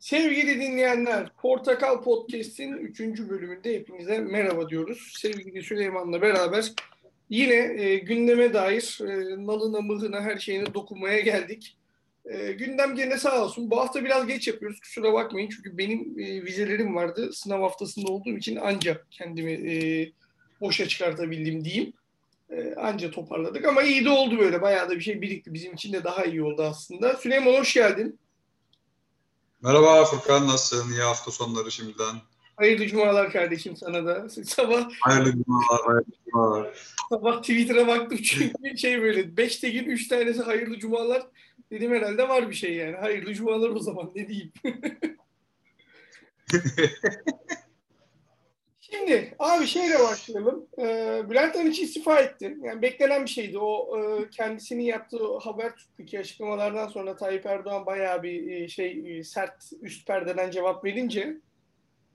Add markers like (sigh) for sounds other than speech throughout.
Sevgili dinleyenler, Portakal Podcast'in 3. bölümünde hepinize merhaba diyoruz. Sevgili Süleyman'la beraber yine e, gündeme dair e, nalına mıhına her şeyine dokunmaya geldik. E, gündem gene sağ olsun. Bu hafta biraz geç yapıyoruz kusura bakmayın. Çünkü benim e, vizelerim vardı. Sınav haftasında olduğum için ancak kendimi e, boşa çıkartabildim diyeyim. E, anca toparladık ama iyi de oldu böyle. Bayağı da bir şey birikti. Bizim için de daha iyi oldu aslında. Süleyman hoş geldin. Merhaba Furkan nasılsın? İyi hafta sonları şimdiden. Hayırlı cumalar kardeşim sana da. (laughs) Sabah Hayırlı cumalar, hayırlı cumalar. sabah Twitter'a baktım çünkü (laughs) şey böyle 5 tekin 3 tanesi hayırlı cumalar. Dedim herhalde var bir şey yani. Hayırlı cumalar o zaman ne diyeyim. (laughs) Şimdi abi şeyle başlayalım. Ee, Bülent Arınç istifa etti. Yani beklenen bir şeydi. O e, kendisinin yaptığı Habertürk'teki açıklamalardan sonra Tayyip Erdoğan bayağı bir e, şey e, sert üst perdeden cevap verince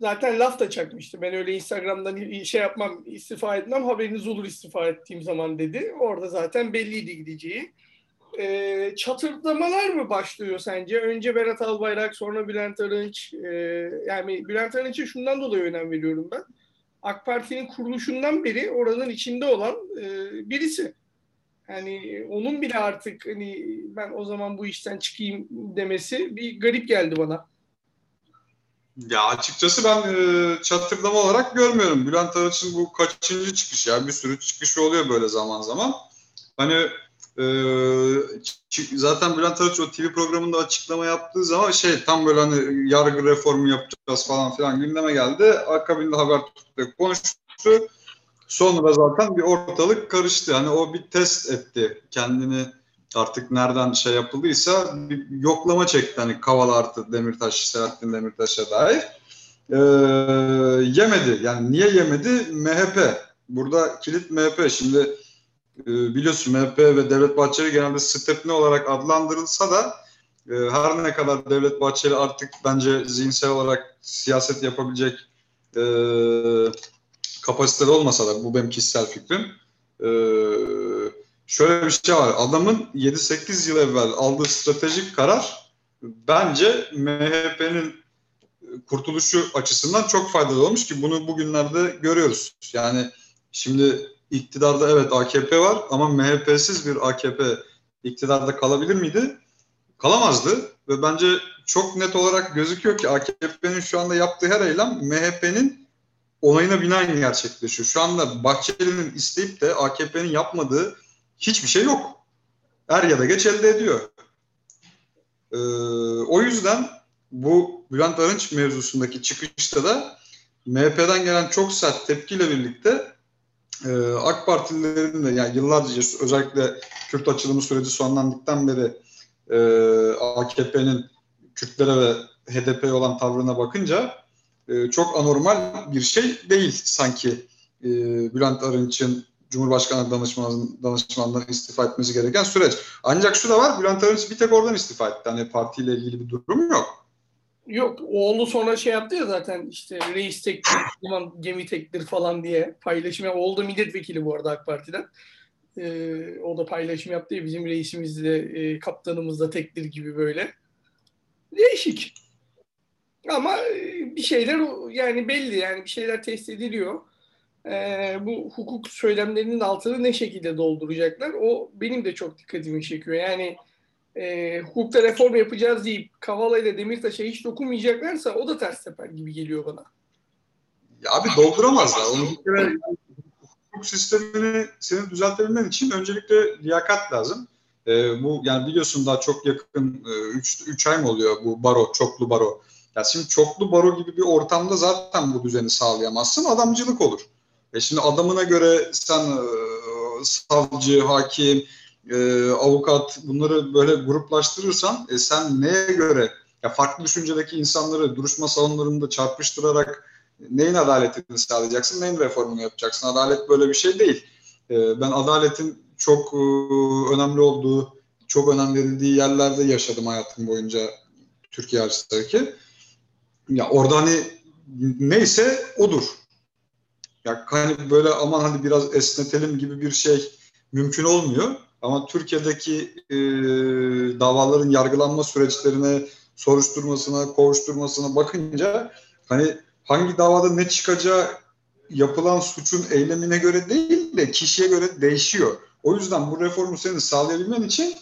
zaten laf da çakmıştı. Ben öyle Instagram'dan şey yapmam, istifa etmem haberiniz olur istifa ettiğim zaman dedi. Orada zaten belliydi gideceği. Ee, çatırdamalar mı başlıyor sence? Önce Berat Albayrak, sonra Bülent Arınç. Ee, yani Bülent Arınç'a şundan dolayı önem veriyorum ben. AK Parti'nin kuruluşundan beri oranın içinde olan e, birisi. Yani onun bile artık hani ben o zaman bu işten çıkayım demesi bir garip geldi bana. Ya açıkçası ben e, çatırdama olarak görmüyorum. Bülent Arınç'ın bu kaçıncı çıkış ya? Bir sürü çıkışı oluyor böyle zaman zaman. Hani e, zaten Bülent Arınç o TV programında açıklama yaptığı zaman şey tam böyle hani yargı reformu yapacağız falan filan gündeme geldi. Akabinde Habertürk'te konuştu. Sonra zaten bir ortalık karıştı. Hani o bir test etti kendini artık nereden şey yapıldıysa bir yoklama çekti hani Kavala artı Demirtaş, Selahattin Demirtaş'a dair. Ee, yemedi. Yani niye yemedi? MHP. Burada kilit MHP. Şimdi biliyorsun MHP ve Devlet Bahçeli genelde stepne olarak adlandırılsa da e, her ne kadar Devlet Bahçeli artık bence zihinsel olarak siyaset yapabilecek e, olmasa da bu benim kişisel fikrim. Eee şöyle bir şey var. Adamın 7-8 yıl evvel aldığı stratejik karar bence MHP'nin kurtuluşu açısından çok faydalı olmuş ki bunu bugünlerde görüyoruz. Yani şimdi iktidarda evet AKP var ama MHP'siz bir AKP iktidarda kalabilir miydi? Kalamazdı ve bence çok net olarak gözüküyor ki AKP'nin şu anda yaptığı her eylem MHP'nin onayına binaen gerçekleşiyor. Şu anda Bahçeli'nin isteyip de AKP'nin yapmadığı hiçbir şey yok. Er ya da geç elde ediyor. Ee, o yüzden bu Bülent Arınç mevzusundaki çıkışta da MHP'den gelen çok sert tepkiyle birlikte e, AK Partililerin de yani yıllarca özellikle Kürt açılımı süreci sonlandıktan beri e, AKP'nin Kürtlere ve HDP'ye olan tavrına bakınca e, çok anormal bir şey değil sanki e, Bülent Arınç'ın Cumhurbaşkanı danışman, danışmanlığından istifa etmesi gereken süreç. Ancak şu da var, Bülent Arınç bir tek oradan istifa etti. Hani partiyle ilgili bir durum yok. Yok, oğlu sonra şey yaptı ya zaten işte reis tektir, zaman gemi tektir falan diye paylaşım. Oğlu da milletvekili bu arada AK Parti'den. Ee, o da paylaşım yaptı ya bizim reisimiz de e, kaptanımız da tektir gibi böyle. Değişik. Ama bir şeyler yani belli yani bir şeyler test ediliyor e, bu hukuk söylemlerinin altını ne şekilde dolduracaklar? O benim de çok dikkatimi çekiyor. Yani e, hukukta reform yapacağız deyip Kavala ile Demirtaş'a hiç dokunmayacaklarsa o da ters teper gibi geliyor bana. Ya abi dolduramazlar. Onu bir kere hukuk sistemini senin düzeltebilmen için öncelikle liyakat lazım. E, bu yani biliyorsun daha çok yakın 3 e, 3 ay mı oluyor bu baro, çoklu baro. Ya şimdi çoklu baro gibi bir ortamda zaten bu düzeni sağlayamazsın. Adamcılık olur. E şimdi adamına göre sen e, savcı, hakim, e, avukat bunları böyle gruplaştırırsan e, sen neye göre ya farklı düşüncedeki insanları duruşma salonlarında çarpıştırarak neyin adaletini sağlayacaksın, neyin reformunu yapacaksın? Adalet böyle bir şey değil. E, ben adaletin çok e, önemli olduğu, çok önem verildiği yerlerde yaşadım hayatım boyunca Türkiye hariçteki. Ya orada hani neyse odur. Ya hani böyle aman hadi biraz esnetelim gibi bir şey mümkün olmuyor. Ama Türkiye'deki e, davaların yargılanma süreçlerine soruşturmasına, kovuşturmasına bakınca hani hangi davada ne çıkacağı yapılan suçun eylemine göre değil de kişiye göre değişiyor. O yüzden bu reformu senin sağlayabilmen için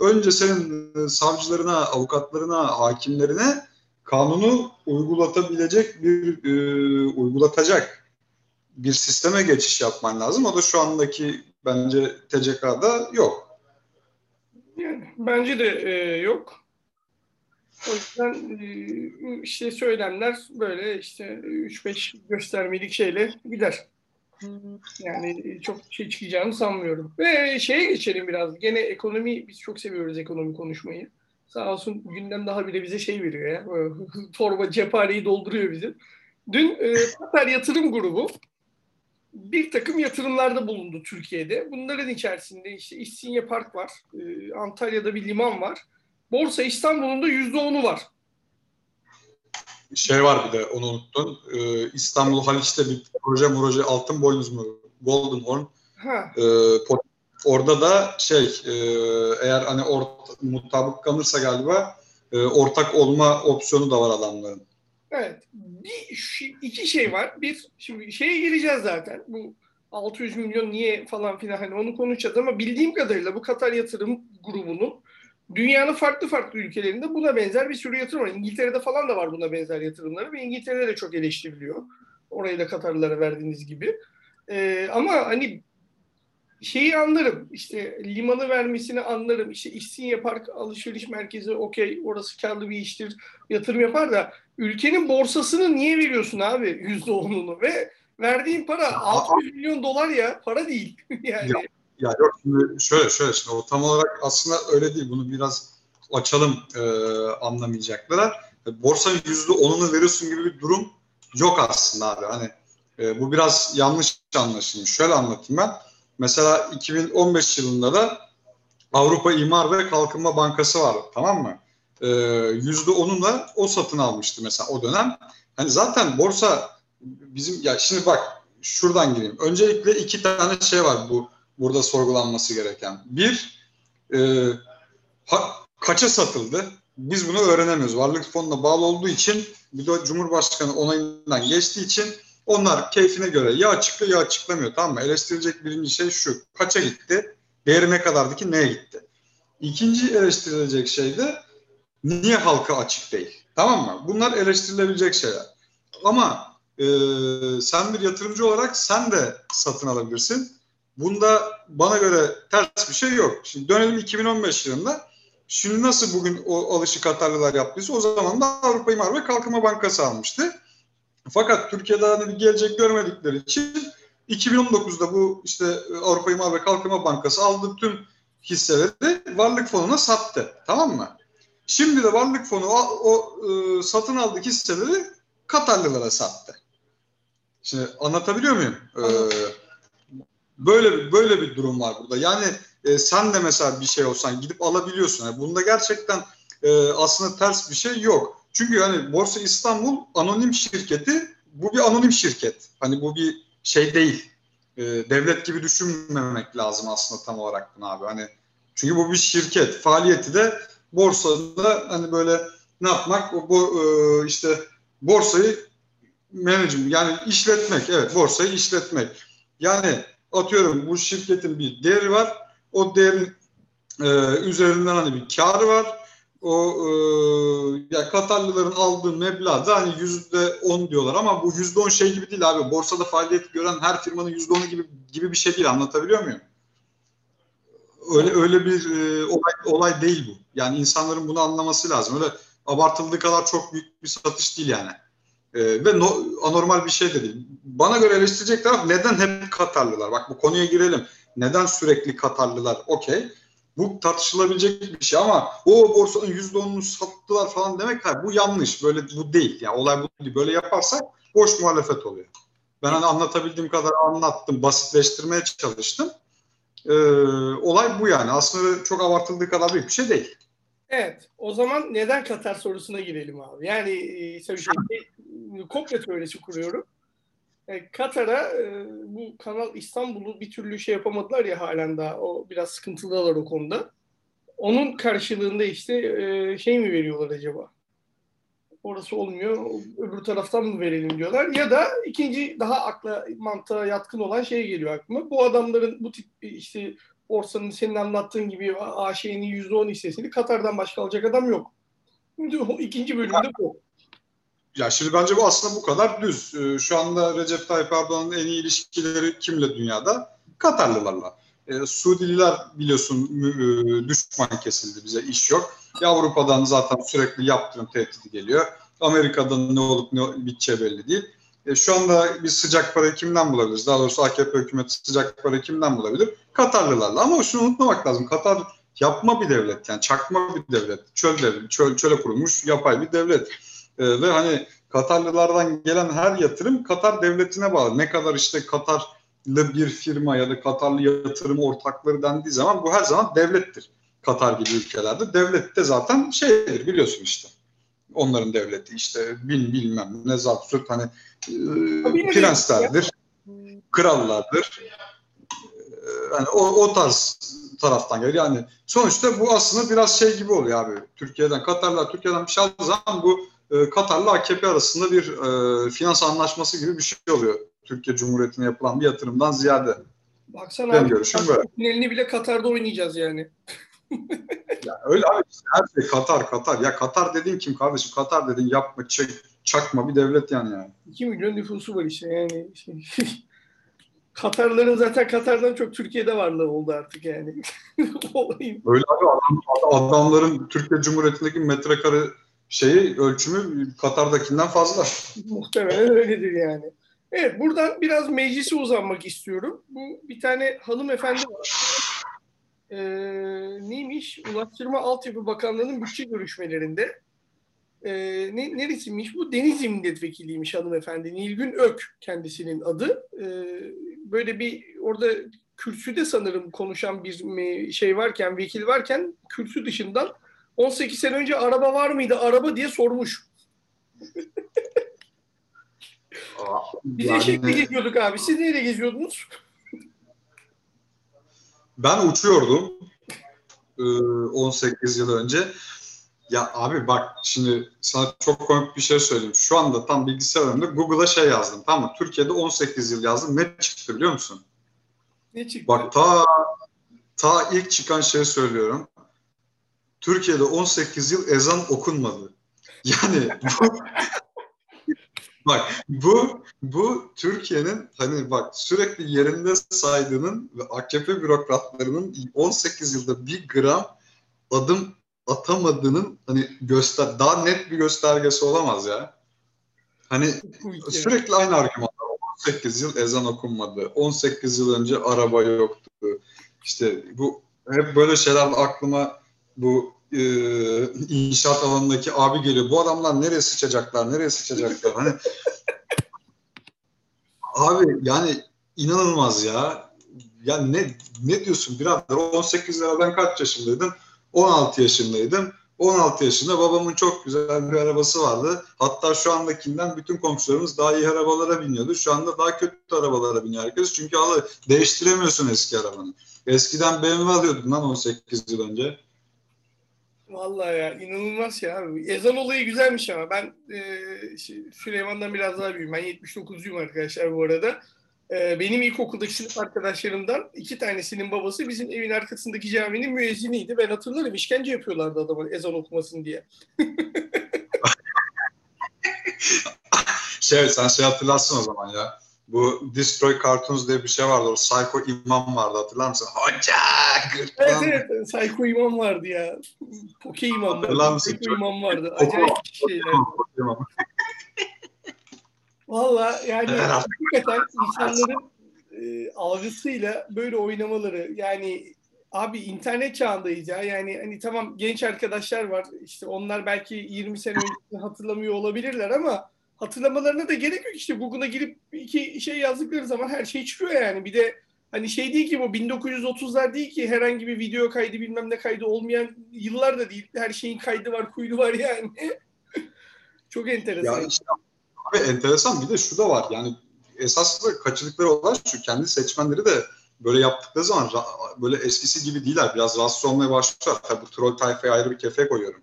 önce senin e, savcılarına, avukatlarına, hakimlerine kanunu uygulatabilecek bir e, uygulatacak bir sisteme geçiş yapman lazım. O da şu andaki bence TCK'da yok. Yani bence de e, yok. O yüzden e, işte söylemler böyle işte 3-5 göstermelik şeyle gider. Yani çok şey çıkacağını sanmıyorum. Ve şeye geçelim biraz. Gene ekonomi, biz çok seviyoruz ekonomi konuşmayı. Sağ olsun gündem daha bile bize şey veriyor ya. (laughs) Torba cephaneyi dolduruyor bizi. Dün e, Katar Yatırım Grubu bir takım yatırımlarda bulundu Türkiye'de. Bunların içerisinde işte İstinye Park var. E, Antalya'da bir liman var. Borsa İstanbul'un da %10'u var. Şey var bir de onu unuttun. Ee, İstanbul Haliç'te bir proje proje altın boynuz mu? Golden Horn. Ha. Ee, orada da şey e, eğer hani ort, mutabık kalırsa galiba e, ortak olma opsiyonu da var adamların. Evet. Bir, iki şey var. Bir, şimdi şeye gireceğiz zaten. Bu 600 milyon niye falan filan hani onu konuşacağız ama bildiğim kadarıyla bu Katar Yatırım grubunun dünyanın farklı farklı ülkelerinde buna benzer bir sürü yatırım var. İngiltere'de falan da var buna benzer yatırımları ve İngiltere'de de çok eleştiriliyor. Orayı da Katarlılara verdiğiniz gibi. Ee, ama hani şeyi anlarım. İşte limanı vermesini anlarım. İşte İstinye Park alışveriş merkezi okey orası karlı bir iştir. Yatırım yapar da ülkenin borsasını niye veriyorsun abi yüzde onunu ve verdiğin para 600 milyon dolar ya para değil (laughs) yani. Ya, ya yok şimdi şöyle şöyle şimdi o tam olarak aslında öyle değil bunu biraz açalım e, anlamayacaklara. Borsanın yüzde onunu veriyorsun gibi bir durum yok aslında abi hani e, bu biraz yanlış anlaşılmış. Şöyle anlatayım ben. Mesela 2015 yılında da Avrupa İmar ve Kalkınma Bankası var tamam mı? Ee, yüzde onu da o satın almıştı mesela o dönem. Hani zaten borsa bizim ya şimdi bak şuradan gireyim. Öncelikle iki tane şey var bu burada sorgulanması gereken. Bir e, ha, kaça satıldı? Biz bunu öğrenemiyoruz. Varlık fonuna bağlı olduğu için bir de Cumhurbaşkanı onayından geçtiği için onlar keyfine göre ya açıklıyor ya açıklamıyor tamam mı? Eleştirilecek birinci şey şu. Kaça gitti? Değeri ne kadardı ki neye gitti? İkinci eleştirilecek şey de niye halka açık değil? Tamam mı? Bunlar eleştirilebilecek şeyler. Ama e, sen bir yatırımcı olarak sen de satın alabilirsin. Bunda bana göre ters bir şey yok. Şimdi dönelim 2015 yılında. Şimdi nasıl bugün o alışı Katarlılar yaptıysa o zaman da Avrupa İmar ve Kalkınma Bankası almıştı. Fakat Türkiye'de hani bir gelecek görmedikleri için 2019'da bu işte Avrupa İmar ve Kalkınma Bankası aldığı tüm hisseleri varlık fonuna sattı. Tamam mı? Şimdi de varlık fonu o, o e, satın aldığı hisseleri Katarlılara sattı. Şimdi anlatabiliyor muyum? Ee, böyle böyle bir durum var burada. Yani e, sen de mesela bir şey olsan gidip alabiliyorsun. Yani bunda gerçekten e, aslında ters bir şey yok. Çünkü hani Borsa İstanbul anonim şirketi bu bir anonim şirket. Hani bu bir şey değil. E, devlet gibi düşünmemek lazım aslında tam olarak bunu abi. Hani çünkü bu bir şirket. Faaliyeti de borsada hani böyle ne yapmak? O bu e, işte borsayı management yani işletmek. Evet borsayı işletmek. Yani atıyorum bu şirketin bir değeri var. O değerin e, üzerinden hani bir karı var o e, ya Katarlıların aldığı meblağ da hani yüzde on diyorlar ama bu yüzde on şey gibi değil abi. Borsada faaliyet gören her firmanın yüzde onu gibi gibi bir şey değil. Anlatabiliyor muyum? Öyle öyle bir e, olay olay değil bu. Yani insanların bunu anlaması lazım. Öyle abartıldığı kadar çok büyük bir satış değil yani. E, ve no, anormal bir şey de değil. Bana göre eleştirecek taraf neden hep Katarlılar? Bak bu konuya girelim. Neden sürekli Katarlılar? Okey. Bu tartışılabilecek bir şey ama o borsanın yüzde onunu sattılar falan demek hayır, bu yanlış. Böyle bu değil. Yani olay bu değil. Böyle yaparsak boş muhalefet oluyor. Ben hani anlatabildiğim kadar anlattım, basitleştirmeye çalıştım. Ee, olay bu yani. Aslında çok abartıldığı kadar büyük bir şey değil. Evet. O zaman neden Katar sorusuna girelim abi. Yani e, şey, (laughs) komple teorisi kuruyorum. E, Katar'a e, bu Kanal İstanbul'u bir türlü şey yapamadılar ya halen daha. O biraz sıkıntılılar o konuda. Onun karşılığında işte e, şey mi veriyorlar acaba? Orası olmuyor, öbür taraftan mı verelim diyorlar. Ya da ikinci daha akla mantığa yatkın olan şey geliyor aklıma. Bu adamların bu tip işte borsanın senin anlattığın gibi AŞ'nin %10 hissesini Katar'dan başka alacak adam yok. İkinci bölümde bu. Ya şimdi bence bu aslında bu kadar düz. Ee, şu anda Recep Tayyip Erdoğan'ın en iyi ilişkileri kimle dünyada? Katarlılarla. E, Suudililer biliyorsun e, düşman kesildi bize iş yok. Avrupa'dan zaten sürekli yaptırım tehdidi geliyor. Amerika'dan ne olup ne biteceği belli değil. E, şu anda biz sıcak parayı kimden bulabiliriz? Daha doğrusu AKP hükümeti sıcak parayı kimden bulabilir? Katarlılarla. Ama şunu unutmamak lazım. Katar yapma bir devlet yani çakma bir devlet. Çöl devlet, çöl, çöle kurulmuş yapay bir devlet. E, ve hani Katarlılardan gelen her yatırım Katar devletine bağlı. Ne kadar işte Katarlı bir firma ya da Katarlı yatırım ortakları dendiği zaman bu her zaman devlettir. Katar gibi ülkelerde. Devlet de zaten şeydir biliyorsun işte. Onların devleti işte bin bilmem ne zat hani e, prenslerdir, krallardır. E, yani o, o tarz taraftan geliyor. Yani sonuçta bu aslında biraz şey gibi oluyor abi. Türkiye'den, Katarlar Türkiye'den bir şey aldığı zaman bu e, Katar'la AKP arasında bir e, finans anlaşması gibi bir şey oluyor. Türkiye Cumhuriyeti'ne yapılan bir yatırımdan ziyade. Baksana ben abi, görüşüm böyle. Finalini bile Katar'da oynayacağız yani. (laughs) ya öyle abi her şey Katar Katar. Ya Katar dediğin kim kardeşim? Katar dediğin yapma çek, çakma bir devlet yani. yani. 2 milyon nüfusu var işte yani. Şey, (laughs) Katarların zaten Katar'dan çok Türkiye'de varlığı oldu artık yani. (laughs) Öyle abi adam, adamların Türkiye Cumhuriyeti'ndeki metrekare şeyi ölçümü Katar'dakinden fazla. Muhtemelen öyledir yani. Evet buradan biraz meclise uzanmak istiyorum. Bu bir tane hanımefendi var. Ee, neymiş? Ulaştırma Altyapı Bakanlığı'nın bütçe görüşmelerinde. Ee, ne, neresiymiş bu? Denizli milletvekiliymiş hanımefendi. Nilgün Ök kendisinin adı. Ee, böyle bir orada kürsüde sanırım konuşan bir şey varken, vekil varken kürsü dışından 18 sene önce araba var mıydı araba diye sormuş. Biz yani... eşekle geziyorduk abi. Siz neyle geziyordunuz? Ben uçuyordum 18 yıl önce. Ya abi bak şimdi sana çok komik bir şey söyleyeyim. Şu anda tam bilgisayar önümde Google'a şey yazdım tamam mı? Türkiye'de 18 yıl yazdım. Ne çıktı biliyor musun? Ne çıktı? Bak ta ta ilk çıkan şey söylüyorum. Türkiye'de 18 yıl ezan okunmadı. Yani bu, (laughs) bak bu bu Türkiye'nin hani bak sürekli yerinde saydığının ve AKP bürokratlarının 18 yılda bir gram adım atamadığının hani göster daha net bir göstergesi olamaz ya. Hani sürekli aynı argümanlar. 18 yıl ezan okunmadı. 18 yıl önce araba yoktu. İşte bu hep böyle şeyler aklıma bu e, inşaat alanındaki abi geliyor. Bu adamlar nereye sıçacaklar, nereye sıçacaklar? Hani (laughs) abi yani inanılmaz ya. Ya ne ne diyorsun birader 18 lira ben kaç yaşındaydım? 16 yaşındaydım. 16 yaşında babamın çok güzel bir arabası vardı. Hatta şu andakinden bütün komşularımız daha iyi arabalara biniyordu. Şu anda daha kötü arabalara biniyor herkes. Çünkü alı değiştiremiyorsun eski arabanı. Eskiden BMW alıyordun lan 18 yıl önce. Vallahi ya inanılmaz ya. Ezan olayı güzelmiş ama ben e, Süleyman'dan biraz daha büyüğüm. Ben 79'luyum arkadaşlar bu arada. E, benim ilkokuldaki sınıf arkadaşlarımdan iki tanesinin babası bizim evin arkasındaki caminin müezziniydi. Ben hatırlarım işkence yapıyorlardı adama ezan okumasın diye. (laughs) şey sen şey hatırlarsın o zaman ya bu Destroy Cartoons diye bir şey vardı. O Psycho İmam vardı hatırlar mısın? Hoca! Evet evet. Psycho İmam vardı ya. Poke İmam vardı. Hatırlar mısın? Psycho İmam vardı. Acayip şeyler. Valla yani hakikaten insanların e, algısıyla böyle oynamaları yani abi internet çağındayız ya. Yani hani tamam genç arkadaşlar var. İşte onlar belki 20 sene önce hatırlamıyor olabilirler ama hatırlamalarına da gerek yok işte Google'a girip iki şey yazdıkları zaman her şey çıkıyor yani. Bir de hani şey değil ki bu 1930'lar değil ki herhangi bir video kaydı bilmem ne kaydı olmayan yıllar da değil. Her şeyin kaydı var, kuydu var yani. (laughs) Çok enteresan. Ya işte, abi enteresan bir de şu da var yani esasında kaçırdıkları olan şu kendi seçmenleri de böyle yaptıkları zaman böyle eskisi gibi değiller. Biraz rahatsız olmaya başlıyorlar. Tabii bu troll tayfaya ayrı bir kefe koyuyorum.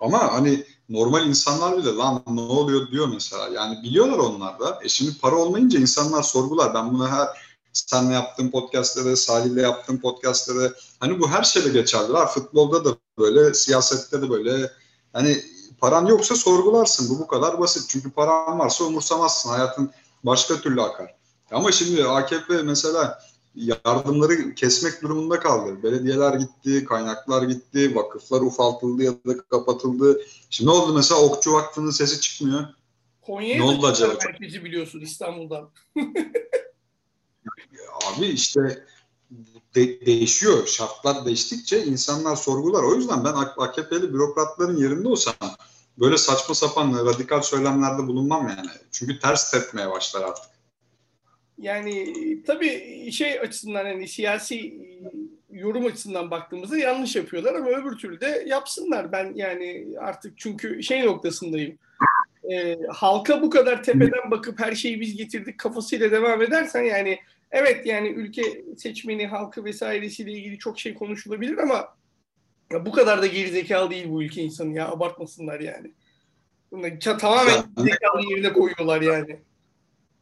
Ama hani normal insanlar bile lan ne oluyor diyor mesela. Yani biliyorlar onlar da. E şimdi para olmayınca insanlar sorgular. Ben bunu her senle yaptığım podcastlere, Salih'le yaptığım podcastlere hani bu her şeyde geçerli. Ha, futbolda da böyle, siyasette de böyle. Hani paran yoksa sorgularsın. Bu bu kadar basit. Çünkü paran varsa umursamazsın. Hayatın başka türlü akar. Ama şimdi AKP mesela yardımları kesmek durumunda kaldı. Belediyeler gitti, kaynaklar gitti, vakıflar ufaltıldı ya da kapatıldı. Şimdi ne oldu mesela Okçu Vakfı'nın sesi çıkmıyor. Konya'ya ne oldu acaba? Merkezi biliyorsun İstanbul'dan. (laughs) Abi işte de- değişiyor. Şartlar değiştikçe insanlar sorgular. O yüzden ben AKP'li bürokratların yerinde olsam böyle saçma sapan radikal söylemlerde bulunmam yani. Çünkü ters tepmeye başlar artık. Yani tabii şey açısından hani siyasi yorum açısından baktığımızda yanlış yapıyorlar ama öbür türlü de yapsınlar. Ben yani artık çünkü şey noktasındayım. E, halka bu kadar tepeden bakıp her şeyi biz getirdik kafasıyla devam edersen yani evet yani ülke seçmeni, halkı vesairesiyle ilgili çok şey konuşulabilir ama ya bu kadar da gerizekalı değil bu ülke insanı ya abartmasınlar yani. Bunlar tamamen zekalı yerine koyuyorlar yani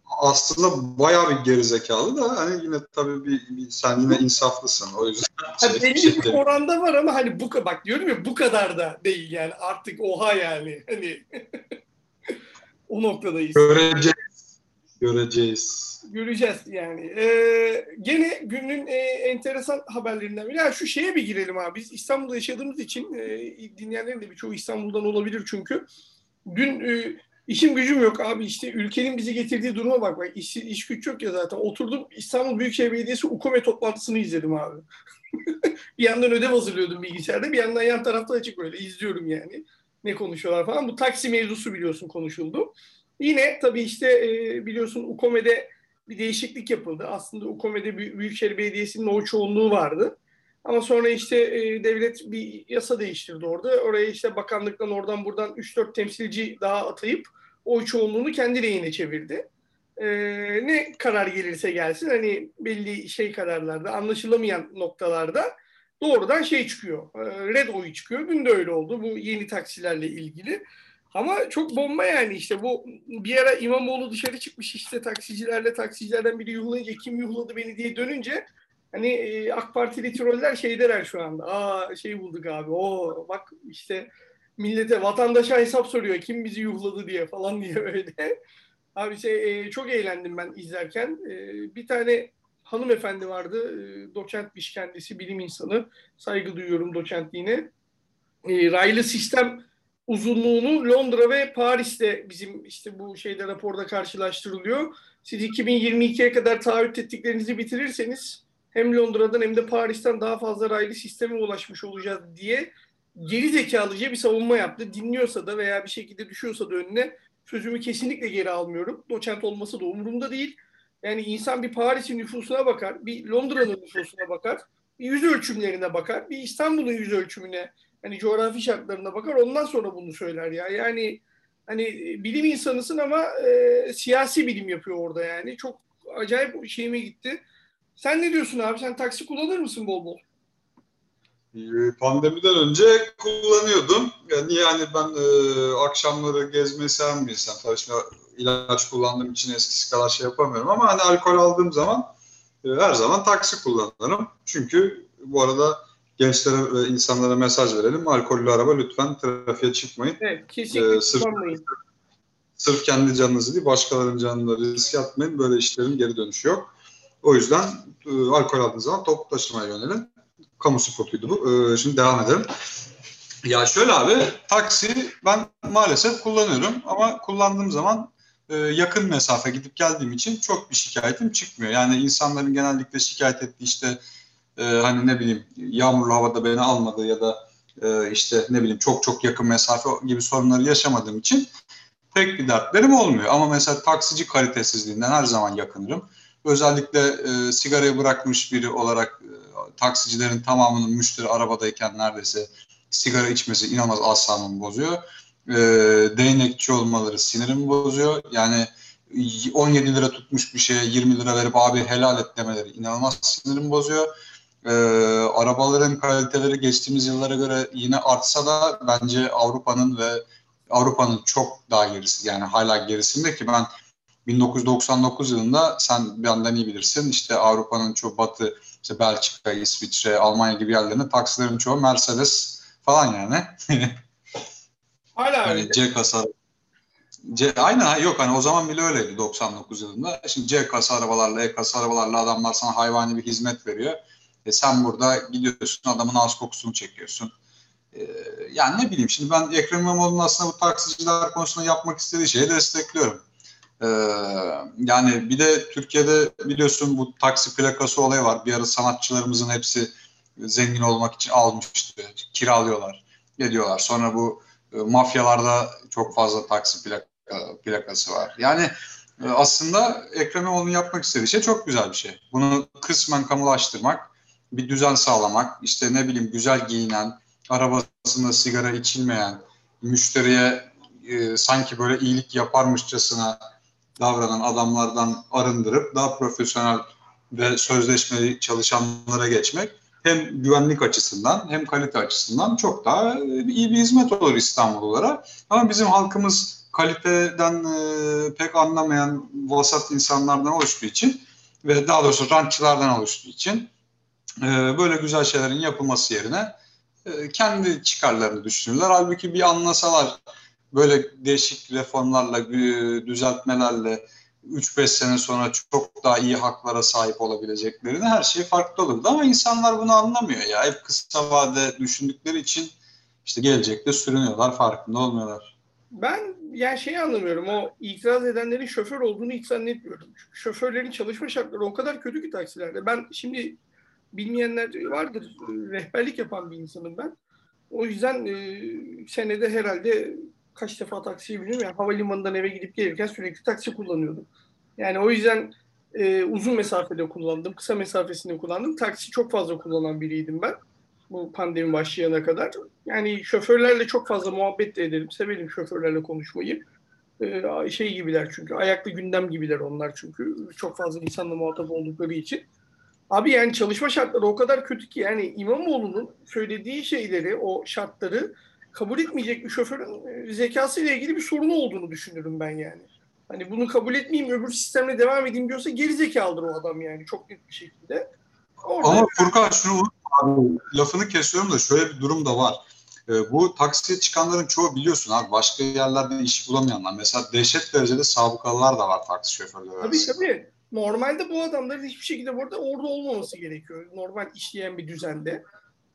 aslında bayağı bir gerizekalı da hani yine tabii bir, bir sen yine insaflısın o yüzden. Hani (laughs) belli şey bir oranda var ama hani bu bak diyorum ya bu kadar da değil yani artık oha yani hani (laughs) o noktadayız. Göreceğiz. Göreceğiz. Göreceğiz yani. Ee, gene günün e, enteresan haberlerinden biri. Yani şu şeye bir girelim abi. Biz İstanbul'da yaşadığımız için e, dinleyenlerin de birçoğu İstanbul'dan olabilir çünkü. Dün e, İşim gücüm yok abi işte ülkenin bizi getirdiği duruma bak. bak iş, iş güç yok ya zaten. Oturdum İstanbul Büyükşehir Belediyesi UKOME toplantısını izledim abi. (laughs) bir yandan ödev hazırlıyordum bilgisayarda bir yandan yan tarafta açık böyle izliyorum yani. Ne konuşuyorlar falan. Bu taksi mevzusu biliyorsun konuşuldu. Yine tabii işte e, biliyorsun UKOME'de bir değişiklik yapıldı. Aslında UKOME'de Büyükşehir Belediyesi'nin o çoğunluğu vardı. Ama sonra işte e, devlet bir yasa değiştirdi orada. Oraya işte bakanlıktan oradan buradan 3-4 temsilci daha atayıp oy çoğunluğunu kendi lehine çevirdi. E, ne karar gelirse gelsin hani belli şey kararlarda anlaşılamayan noktalarda doğrudan şey çıkıyor. E, red oyu çıkıyor. Dün de öyle oldu bu yeni taksilerle ilgili. Ama çok bomba yani işte bu bir ara İmamoğlu dışarı çıkmış işte taksicilerle taksicilerden biri yuhlayınca kim yuhladı beni diye dönünce Hani e, AK Partili troller şey derler şu anda. Aa şey bulduk abi. O bak işte millete vatandaşa hesap soruyor. Kim bizi yuhladı diye falan (laughs) diye öyle. Abi şey e, çok eğlendim ben izlerken. E, bir tane hanımefendi vardı. E, doçentmiş kendisi, bilim insanı. Saygı duyuyorum doçentliğine. E, raylı sistem uzunluğunu Londra ve Paris'te bizim işte bu şeyde raporda karşılaştırılıyor. Siz 2022'ye kadar taahhüt ettiklerinizi bitirirseniz hem Londra'dan hem de Paris'ten daha fazla raylı sisteme ulaşmış olacağız diye geri zekalıca bir savunma yaptı. Dinliyorsa da veya bir şekilde düşüyorsa da önüne sözümü kesinlikle geri almıyorum. Doçent olması da umurumda değil. Yani insan bir Paris'in nüfusuna bakar, bir Londra'nın nüfusuna bakar, bir yüz ölçümlerine bakar, bir İstanbul'un yüz ölçümüne, hani coğrafi şartlarına bakar. Ondan sonra bunu söyler ya. Yani hani bilim insanısın ama e, siyasi bilim yapıyor orada yani. Çok acayip şeyime gitti. Sen ne diyorsun abi? Sen taksi kullanır mısın bol bol? Ee, pandemiden önce kullanıyordum. Yani yani ben e, akşamları gezmeyi seven bir insan. Tabii şimdi ilaç kullandığım için eskisi kadar şey yapamıyorum ama hani alkol aldığım zaman e, her zaman taksi kullanırım. Çünkü bu arada gençlere ve insanlara mesaj verelim. Alkollü araba lütfen trafiğe çıkmayın. Evet, kesinlikle ee, sırf, sırf kendi canınızı değil başkalarının canını risk atmayın. Böyle işlerin geri dönüşü yok. O yüzden e, alkol aldığınız zaman toplu taşımaya yönelin. Kamu spotuydu bu. E, şimdi devam edelim. Ya şöyle abi taksi ben maalesef kullanıyorum ama kullandığım zaman e, yakın mesafe gidip geldiğim için çok bir şikayetim çıkmıyor. Yani insanların genellikle şikayet ettiği işte e, hani ne bileyim yağmurlu havada beni almadı ya da e, işte ne bileyim çok çok yakın mesafe gibi sorunları yaşamadığım için pek bir dertlerim olmuyor. Ama mesela taksici kalitesizliğinden her zaman yakınırım özellikle e, sigarayı bırakmış biri olarak e, taksicilerin tamamının müşteri arabadayken neredeyse sigara içmesi inanılmaz asabımı bozuyor. E, değnekçi olmaları sinirimi bozuyor. Yani 17 lira tutmuş bir şeye 20 lira verip abi helal et demeleri inanılmaz sinirimi bozuyor. Ee, arabaların kaliteleri geçtiğimiz yıllara göre yine artsa da bence Avrupa'nın ve Avrupa'nın çok daha gerisi yani hala gerisinde ki ben 1999 yılında sen benden iyi bilirsin işte Avrupa'nın çok batı işte Belçika, İsviçre, Almanya gibi yerlerinde taksilerin çoğu Mercedes falan yani. (laughs) Hala hani öyle. C kasa C, aynen yok hani o zaman bile öyleydi 99 yılında. Şimdi C kasa arabalarla, E kasa arabalarla adamlar sana hayvani bir hizmet veriyor. E sen burada gidiyorsun adamın ağız kokusunu çekiyorsun. E, yani ne bileyim şimdi ben Ekrem İmamoğlu'nun aslında bu taksiciler konusunda yapmak istediği şeyi destekliyorum. E, yani bir de Türkiye'de biliyorsun bu taksi plakası olayı var. Bir ara sanatçılarımızın hepsi zengin olmak için almıştı. Kiralıyorlar, geliyorlar. Sonra bu e, mafyalarda çok fazla taksi plaka, plakası var. Yani e, aslında Ekrem İmamoğlu'nun yapmak istediği şey çok güzel bir şey. Bunu kısmen kamulaştırmak, bir düzen sağlamak, işte ne bileyim güzel giyinen, arabasında sigara içilmeyen, müşteriye e, sanki böyle iyilik yaparmışçasına davranan adamlardan arındırıp daha profesyonel ve sözleşmeli çalışanlara geçmek hem güvenlik açısından hem kalite açısından çok daha iyi bir hizmet olur İstanbullulara. Ama bizim halkımız kaliteden e, pek anlamayan vasat insanlardan oluştuğu için ve daha doğrusu rantçılardan oluştuğu için e, böyle güzel şeylerin yapılması yerine e, kendi çıkarlarını düşünürler. Halbuki bir anlasalar böyle değişik reformlarla, düzeltmelerle 3-5 sene sonra çok daha iyi haklara sahip olabileceklerini her şey farklı olurdu. Ama insanlar bunu anlamıyor ya. Hep kısa vade düşündükleri için işte gelecekte sürünüyorlar, farkında olmuyorlar. Ben yani şeyi anlamıyorum. O itiraz edenlerin şoför olduğunu hiç zannetmiyorum. Çünkü şoförlerin çalışma şartları o kadar kötü ki taksilerde. Ben şimdi bilmeyenler vardır. Rehberlik yapan bir insanım ben. O yüzden e, senede herhalde kaç defa taksiyi bilmiyorum. Yani havalimanından eve gidip gelirken sürekli taksi kullanıyordum. Yani o yüzden e, uzun mesafede kullandım, kısa mesafesinde kullandım. Taksi çok fazla kullanan biriydim ben. Bu pandemi başlayana kadar. Yani şoförlerle çok fazla muhabbet de ederim. Severim şoförlerle konuşmayı. E, şey gibiler çünkü. Ayaklı gündem gibiler onlar çünkü. Çok fazla insanla muhatap oldukları için. Abi yani çalışma şartları o kadar kötü ki yani İmamoğlu'nun söylediği şeyleri, o şartları kabul etmeyecek bir şoförün e, zekası ile ilgili bir sorunu olduğunu düşünürüm ben yani. Hani bunu kabul etmeyeyim öbür sistemle devam edeyim diyorsa geri zekalıdır o adam yani çok net bir şekilde. Orada Ama Furkan şunu unutma lafını kesiyorum da şöyle bir durum da var. Ee, bu taksiye çıkanların çoğu biliyorsun abi başka yerlerde iş bulamayanlar. Mesela dehşet derecede sabıkalılar da var taksi şoförleri. Tabii tabii. Normalde bu adamların hiçbir şekilde burada orada olmaması gerekiyor. Normal işleyen bir düzende.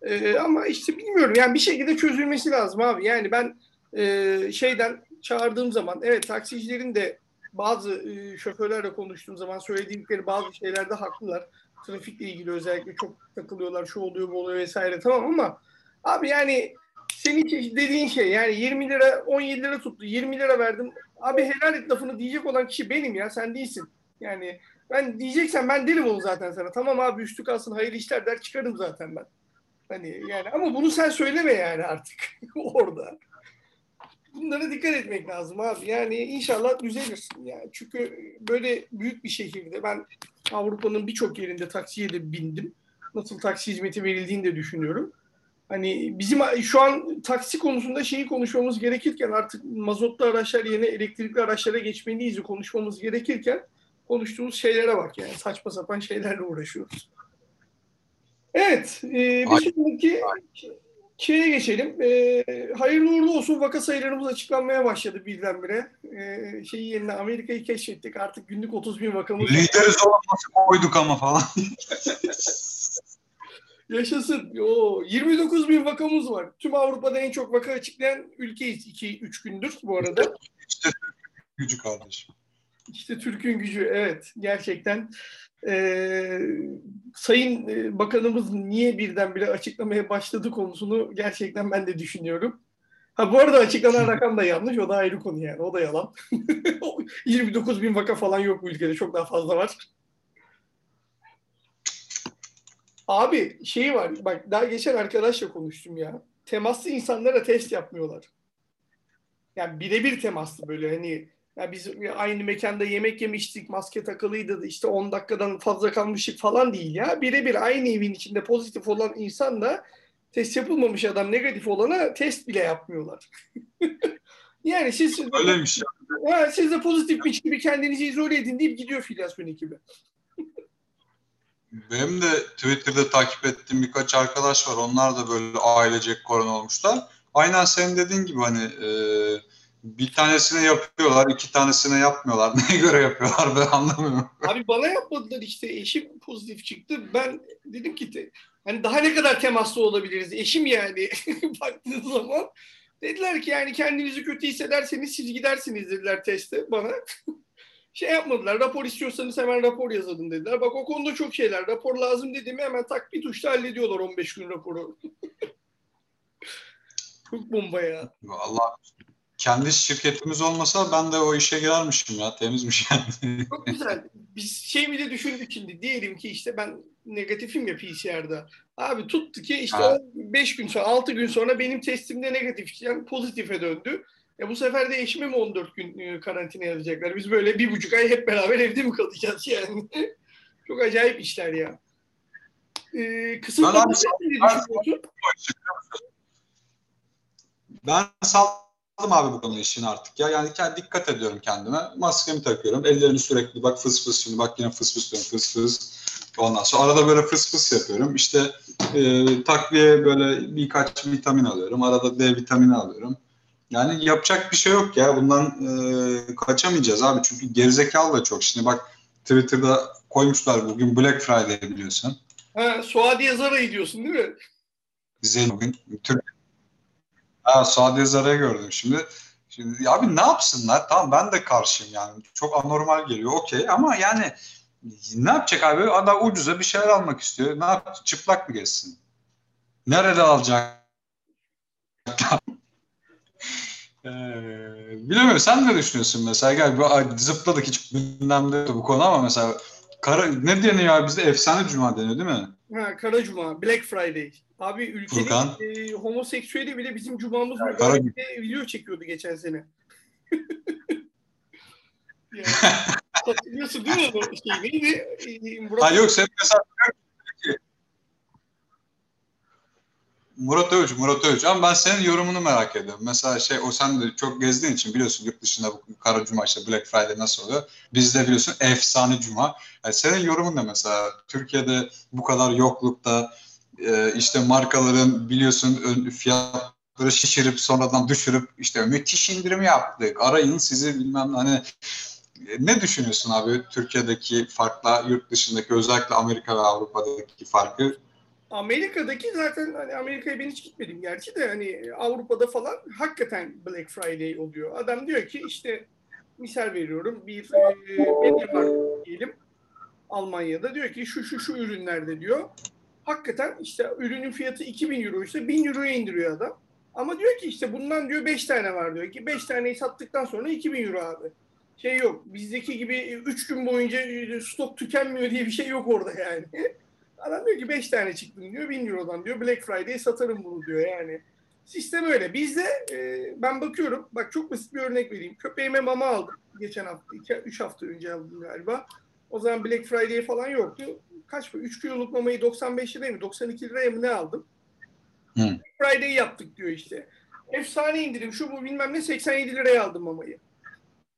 Ee, ama işte bilmiyorum yani bir şekilde çözülmesi lazım abi. Yani ben e, şeyden çağırdığım zaman evet taksicilerin de bazı e, şoförlerle konuştuğum zaman söyledikleri bazı şeylerde haklılar. Trafikle ilgili özellikle çok takılıyorlar şu oluyor bu oluyor vesaire tamam ama abi yani senin dediğin şey yani 20 lira 17 lira tuttu 20 lira verdim abi helal et lafını diyecek olan kişi benim ya sen değilsin. Yani ben diyeceksen ben derim onu zaten sana. Tamam abi üstü kalsın hayırlı işler der çıkarım zaten ben. Hani yani ama bunu sen söyleme yani artık (laughs) orada. Bunlara dikkat etmek lazım abi. Yani inşallah düzelirsin yani. Çünkü böyle büyük bir şehirde ben Avrupa'nın birçok yerinde taksiye de bindim. Nasıl taksi hizmeti verildiğini de düşünüyorum. Hani bizim şu an taksi konusunda şeyi konuşmamız gerekirken artık mazotlu araçlar yerine elektrikli araçlara geçmeliyiz konuşmamız gerekirken konuştuğumuz şeylere bak yani saçma sapan şeylerle uğraşıyoruz. Evet, e, bir sonraki şeye geçelim. E, hayırlı uğurlu olsun vaka sayılarımız açıklanmaya başladı birdenbire. E, şeyi yerine Amerika'yı keşfettik. Artık günlük 30 bin vakamız Lideriz olması koyduk ama falan. (laughs) Yaşasın. O 29 bin vakamız var. Tüm Avrupa'da en çok vaka açıklayan ülkeyiz 2-3 gündür bu arada. İşte gücü kardeşim. İşte Türk'ün gücü evet gerçekten e, Sayın Bakanımız niye birdenbire açıklamaya başladı konusunu gerçekten ben de düşünüyorum. Ha bu arada açıklanan (laughs) rakam da yanlış. O da ayrı konu yani. O da yalan. (laughs) 29 bin vaka falan yok bu ülkede. Çok daha fazla var. Abi şey var. Bak daha geçen arkadaşla konuştum ya. Temaslı insanlara test yapmıyorlar. Yani birebir temaslı böyle hani Ya biz aynı mekanda yemek yemiştik, maske takılıydı, işte 10 dakikadan fazla kalmıştık falan değil ya. Birebir aynı evin içinde pozitif olan insan da test yapılmamış adam negatif olana test bile yapmıyorlar. (laughs) yani siz Öyleymiş ya. Ha, siz de pozitifmiş gibi kendinizi izole edin deyip gidiyor filyasyon ekibi. (laughs) Benim de Twitter'da takip ettiğim birkaç arkadaş var. Onlar da böyle ailecek korona olmuşlar. Aynen senin dediğin gibi hani e, bir tanesine yapıyorlar, iki tanesine yapmıyorlar. (laughs) Neye göre yapıyorlar ben anlamıyorum. Abi bana yapmadılar işte. Eşim pozitif çıktı. Ben dedim ki te, hani daha ne kadar temaslı olabiliriz? Eşim yani (laughs) baktığın zaman. Dediler ki yani kendinizi kötü hissederseniz siz gidersiniz dediler teste bana. (laughs) şey yapmadılar. Rapor istiyorsanız hemen rapor yazalım dediler. Bak o konuda çok şeyler. Rapor lazım dediğimi hemen tak bir tuşla hallediyorlar 15 gün raporu. çok bomba ya. Allah kendi şirketimiz olmasa ben de o işe girermişim ya. Temizmiş yani. (laughs) Çok güzel. Biz şey bile düşündük şimdi. Diyelim ki işte ben negatifim ya PCR'da. Abi tuttu ki işte Ha. 5 gün sonra 6 gün sonra benim testimde negatif yani pozitife döndü. E bu sefer de eşime mi 14 gün e, karantina yazacaklar? Biz böyle bir buçuk ay hep beraber evde mi kalacağız yani? (laughs) Çok acayip işler ya. Ee, kısımda Ben ne düşünüyorsun? Ben saldım abi bu konu işini artık ya. Yani ke- dikkat ediyorum kendime. Maskemi takıyorum. Ellerimi sürekli bak fıs fıs şimdi bak yine fıs fıs diyorum fıs fıs. Ondan sonra arada böyle fıs fıs yapıyorum. İşte e, takviye böyle birkaç vitamin alıyorum. Arada D vitamini alıyorum. Yani yapacak bir şey yok ya. Bundan e, kaçamayacağız abi. Çünkü gerizekalı da çok. Şimdi bak Twitter'da koymuşlar bugün Black Friday biliyorsun. Ha, Suadiye Zara'yı diyorsun değil mi? Zeyn bugün Türk Ha, Suadi Zara'yı gördüm şimdi. Şimdi abi ne yapsınlar? Tamam ben de karşıyım yani. Çok anormal geliyor okey ama yani ne yapacak abi? Adam ucuza bir şeyler almak istiyor. Ne yapacak? Çıplak mı geçsin? Nerede alacak? (laughs) Ee, bilemiyorum. Sen ne düşünüyorsun mesela? Gel bu zıpladık hiç gündemde bu konu ama mesela kara, ne deniyor ya bizde efsane cuma deniyor değil mi? Ha, Kara Cuma, Black Friday. Abi ülkenin Furkan. e, homoseksüeli bile bizim cumamız Kara- mübarekte video çekiyordu geçen sene. (laughs) yani, hatırlıyorsun değil mi? Şey, neydi? E, Murat Ha yok sen mesela Murat Övüç, Murat Övüç. Ama ben senin yorumunu merak ediyorum. Mesela şey o sen de çok gezdiğin için biliyorsun yurt dışında bu Kara Cuma işte Black Friday nasıl oluyor. Bizde biliyorsun efsane Cuma. Yani senin yorumun ne mesela? Türkiye'de bu kadar yoklukta e, işte markaların biliyorsun fiyatları şişirip sonradan düşürüp işte müthiş indirim yaptık. Arayın sizi bilmem hani e, ne düşünüyorsun abi Türkiye'deki farkla yurt dışındaki özellikle Amerika ve Avrupa'daki farkı? Amerika'daki zaten hani Amerika'ya ben hiç gitmedim gerçi de hani Avrupa'da falan hakikaten Black Friday oluyor. Adam diyor ki işte misal veriyorum bir e, Mediamarkt diyelim Almanya'da diyor ki şu şu şu ürünlerde diyor. Hakikaten işte ürünün fiyatı 2000 euro ise 1000 euroya indiriyor adam. Ama diyor ki işte bundan diyor 5 tane var diyor ki 5 taneyi sattıktan sonra 2000 euro abi. Şey yok bizdeki gibi 3 gün boyunca e, stok tükenmiyor diye bir şey yok orada yani. (laughs) Adam diyor ki 5 tane çıktım diyor 1000 Euro'dan diyor Black Friday satarım bunu diyor yani. Sistem öyle. Bizde e, ben bakıyorum bak çok basit bir örnek vereyim. Köpeğime mama aldım geçen hafta 3 hafta önce aldım galiba. O zaman Black Friday falan yoktu. Kaç bu? 3 kiloluk mamayı 95 liraya mı 92 liraya mı ne aldım? Hı. Black Friday yaptık diyor işte. Efsane indirim şu bu bilmem ne 87 liraya aldım mamayı.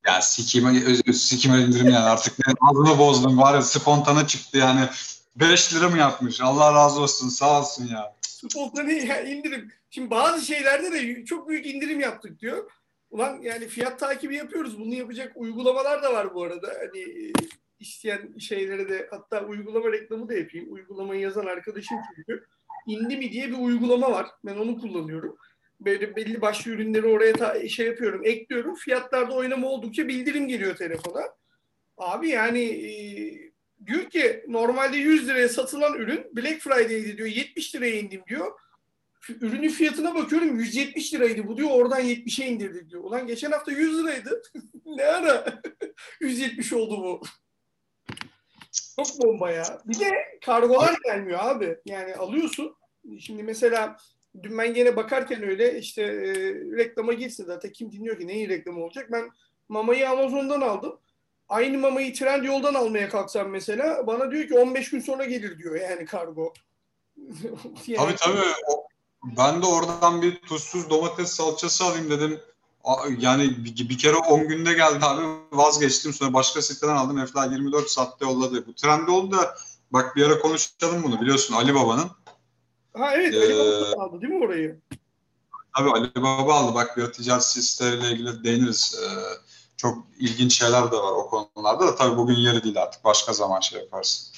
Ya sikime, sikime indirim yani artık ne ağzını bozdum var ya spontane çıktı yani 5 lira mı yapmış Allah razı olsun sağ olsun ya. Spontane ya indirim. Şimdi bazı şeylerde de çok büyük indirim yaptık diyor. Ulan yani fiyat takibi yapıyoruz. Bunu yapacak uygulamalar da var bu arada. Hani e, isteyen şeylere de hatta uygulama reklamı da yapayım. Uygulamayı yazan arkadaşım çünkü. İndi mi diye bir uygulama var. Ben onu kullanıyorum. Böyle belli başlı ürünleri oraya ta- şey yapıyorum, ekliyorum. Fiyatlarda oynama oldukça bildirim geliyor telefona. Abi yani e, diyor ki normalde 100 liraya satılan ürün Black Friday'di diyor 70 liraya indim diyor. Ürünün fiyatına bakıyorum 170 liraydı bu diyor oradan 70'e indirdik diyor. Ulan geçen hafta 100 liraydı. (laughs) ne ara (laughs) 170 oldu bu. Çok bomba ya. Bir de kargolar gelmiyor abi. Yani alıyorsun. Şimdi mesela dün ben gene bakarken öyle işte e, reklama girsin zaten kim dinliyor ki neyin reklamı olacak. Ben Mamayı Amazon'dan aldım. Aynı mamayı trend yoldan almaya kalksam mesela bana diyor ki 15 gün sonra gelir diyor yani kargo. (laughs) yani... Tabii tabii. O, ben de oradan bir tuzsuz domates salçası alayım dedim. Yani bir, bir kere 10 günde geldi abi vazgeçtim. Sonra başka siteden aldım. Efla 24 saatte yolladı. Bu trend oldu da bak bir ara konuşalım bunu biliyorsun Ali Baba'nın. Ha evet Ali Baba aldı değil mi orayı? Tabii Ali Baba aldı. Bak bir ticaret siteleriyle ilgili değiniriz. Ee, çok ilginç şeyler de var o konularda da tabii bugün yeri değil artık. Başka zaman şey yaparsın.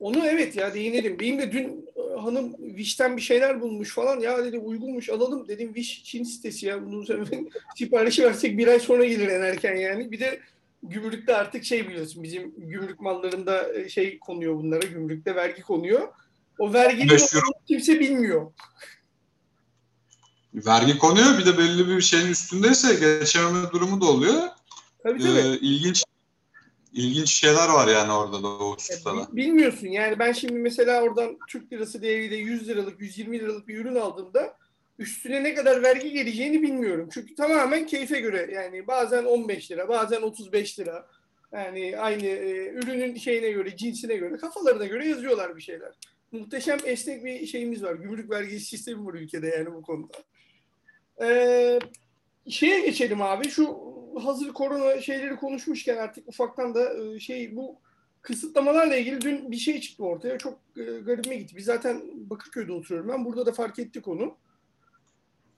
Onu evet ya değinelim. Benim de dün e, hanım Wish'ten bir şeyler bulmuş falan. Ya dedi uygunmuş alalım. Dedim Wish Çin sitesi ya. Bunu (laughs) siparişi versek bir ay sonra gelir en erken yani. Bir de gümrükte artık şey biliyorsun bizim gümrük mallarında e, şey konuyor bunlara. Gümrükte vergi konuyor. O verginin kimse bilmiyor. Vergi konuyor bir de belli bir şeyin üstündeyse geçememe durumu da oluyor. Tabii tabii. Ee, ilginç ilginç şeyler var yani orada da o hususlarda. Bilmiyorsun yani ben şimdi mesela oradan Türk lirası değeriyle 100 liralık 120 liralık bir ürün aldığımda üstüne ne kadar vergi geleceğini bilmiyorum. Çünkü tamamen keyfe göre yani bazen 15 lira bazen 35 lira. Yani aynı e, ürünün şeyine göre, cinsine göre, kafalarına göre yazıyorlar bir şeyler. Muhteşem esnek bir şeyimiz var. Gümrük vergisi sistemi var ülkede yani bu konuda. Ee, şeye geçelim abi. Şu hazır korona şeyleri konuşmuşken artık ufaktan da e, şey bu kısıtlamalarla ilgili dün bir şey çıktı ortaya. Çok e, garibime gitti. Biz zaten Bakırköy'de oturuyorum ben. Burada da fark ettik onu.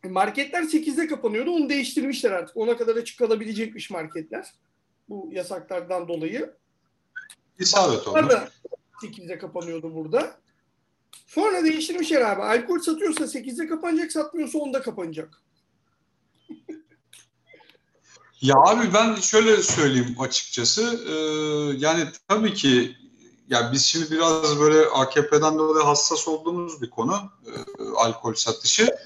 Marketler 8'de kapanıyordu. Onu değiştirmişler artık. Ona kadar açık kalabilecekmiş marketler. Bu yasaklardan dolayı. İsabet oldu. da 8'de kapanıyordu burada. Sonra değiştirmişler abi. Alkol satıyorsa 8'de kapanacak, satmıyorsa 10'da kapanacak. Ya abi ben şöyle söyleyeyim açıkçası. Ee, yani tabii ki ya biz şimdi biraz böyle AKP'den dolayı hassas olduğumuz bir konu e, alkol satışı.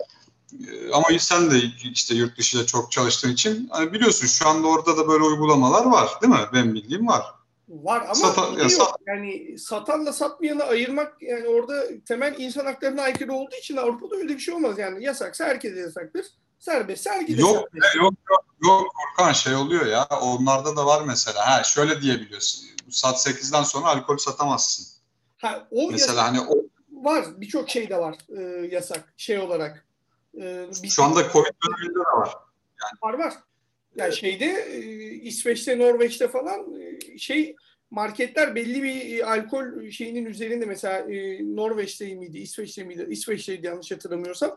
E, ama sen de işte yurt dışıyla çok çalıştığın için hani biliyorsun şu anda orada da böyle uygulamalar var değil mi? Ben bildiğim var. Var ama Sata, ya, sat... yani satanla satmayanı ayırmak yani orada temel insan haklarına aykırı olduğu için Avrupa'da öyle bir şey olmaz yani yasaksa herkese yasaktır. Serbest herkese yok, serbest. Yok yok yok Furkan şey oluyor ya onlarda da var mesela. Ha şöyle diyebiliyorsun. Saat 8'den sonra alkol satamazsın. Ha o mesela hani o var birçok şey de var e, yasak şey olarak. E, Şu anda Covid döneminde de var. Yani. Var var. Yani şeyde e, İsveç'te, Norveç'te falan e, şey marketler belli bir e, alkol şeyinin üzerinde mesela e, Norveç'te miydi, İsveç'te miydi? İsveç'teydi yanlış hatırlamıyorsam.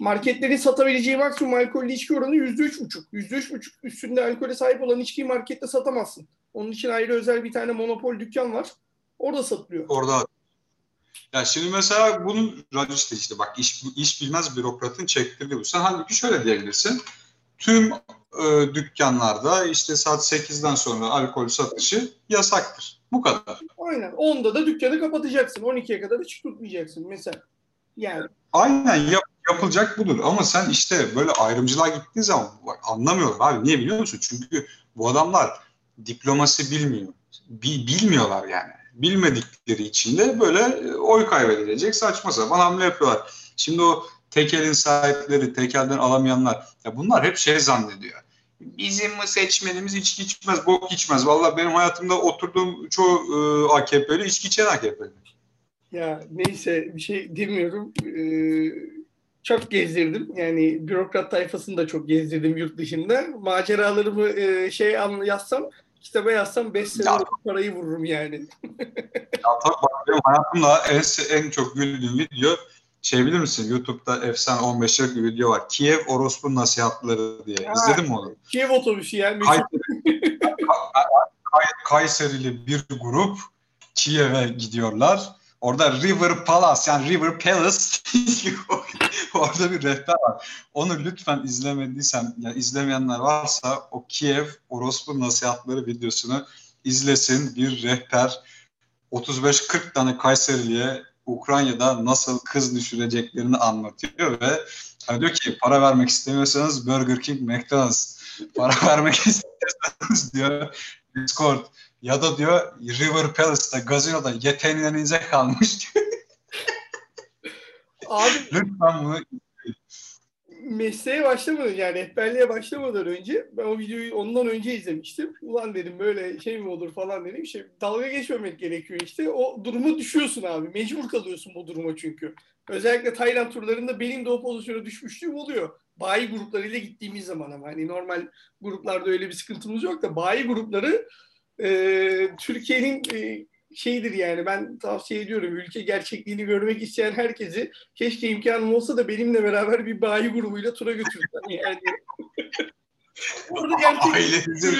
Marketlerin satabileceği maksimum alkollü içki oranı yüzde üç buçuk. Yüzde üç buçuk üstünde alkole sahip olan içkiyi markette satamazsın. Onun için ayrı özel bir tane monopol dükkan var. Orada satılıyor. Orada. Ya şimdi mesela bunun işte işte bak iş, iş bilmez bürokratın çektirdiği bu. Sen halbuki şöyle diyebilirsin. Tüm e, dükkanlarda işte saat 8'den sonra alkol satışı yasaktır. Bu kadar. Aynen. 10'da da dükkanı kapatacaksın. 12'ye kadar hiç tutmayacaksın mesela. Yani. Aynen yap, yapılacak budur. Ama sen işte böyle ayrımcılığa gittiğin zaman bak, anlamıyorlar abi. Niye biliyor musun? Çünkü bu adamlar diplomasi bilmiyor. Bi, bilmiyorlar yani. Bilmedikleri için de böyle e, oy kaybedilecek saçma sapan hamle yapıyorlar. Şimdi o tekelin sahipleri, tekelden alamayanlar ya bunlar hep şey zannediyor. Bizim seçmenimiz içki içmez, bok içmez. Vallahi benim hayatımda oturduğum çoğu e, AKP'li içki içen AKP'li. Ya neyse bir şey demiyorum. Ee, çok gezdirdim. Yani bürokrat tayfasını da çok gezdirdim yurt dışında. Maceralarımı e, şey yazsam, kitaba yazsam 5 sene parayı vururum yani. (laughs) ya tabii bak benim hayatımda en, en çok güldüğüm video şey bilir misin? YouTube'da efsane 15 yıllık bir video var. Kiev orospu nasihatları diye. Ha, İzledin mi onu? Kiev otobüsü yani. Kayseri, (laughs) Kayserili bir grup Kiev'e gidiyorlar. Orada River Palace yani River Palace (laughs) orada bir rehber var. Onu lütfen izlemediysen ya izlemeyenler varsa o Kiev orospu nasihatları videosunu izlesin. Bir rehber 35-40 tane Kayserili'ye Ukrayna'da nasıl kız düşüreceklerini anlatıyor ve hani diyor ki para vermek istemiyorsanız Burger King, McDonald's para vermek (laughs) istiyorsanız diyor Discord ya da diyor River Palace'da gazinoda yeteneğinize kalmış diyor. (laughs) Abi lütfen bunu mesleğe başlamadan yani rehberliğe başlamadan önce ben o videoyu ondan önce izlemiştim. Ulan dedim böyle şey mi olur falan dedim. İşte dalga geçmemek gerekiyor işte. O duruma düşüyorsun abi. Mecbur kalıyorsun bu duruma çünkü. Özellikle Tayland turlarında benim de o pozisyona düşmüşlüğüm oluyor. Bayi gruplarıyla gittiğimiz zaman ama hani normal gruplarda öyle bir sıkıntımız yok da bayi grupları e, Türkiye'nin e, şeydir yani ben tavsiye ediyorum ülke gerçekliğini görmek isteyen herkesi keşke imkanım olsa da benimle beraber bir bayi grubuyla tura götürsem yani. (laughs) Orada gerçek ailenizin,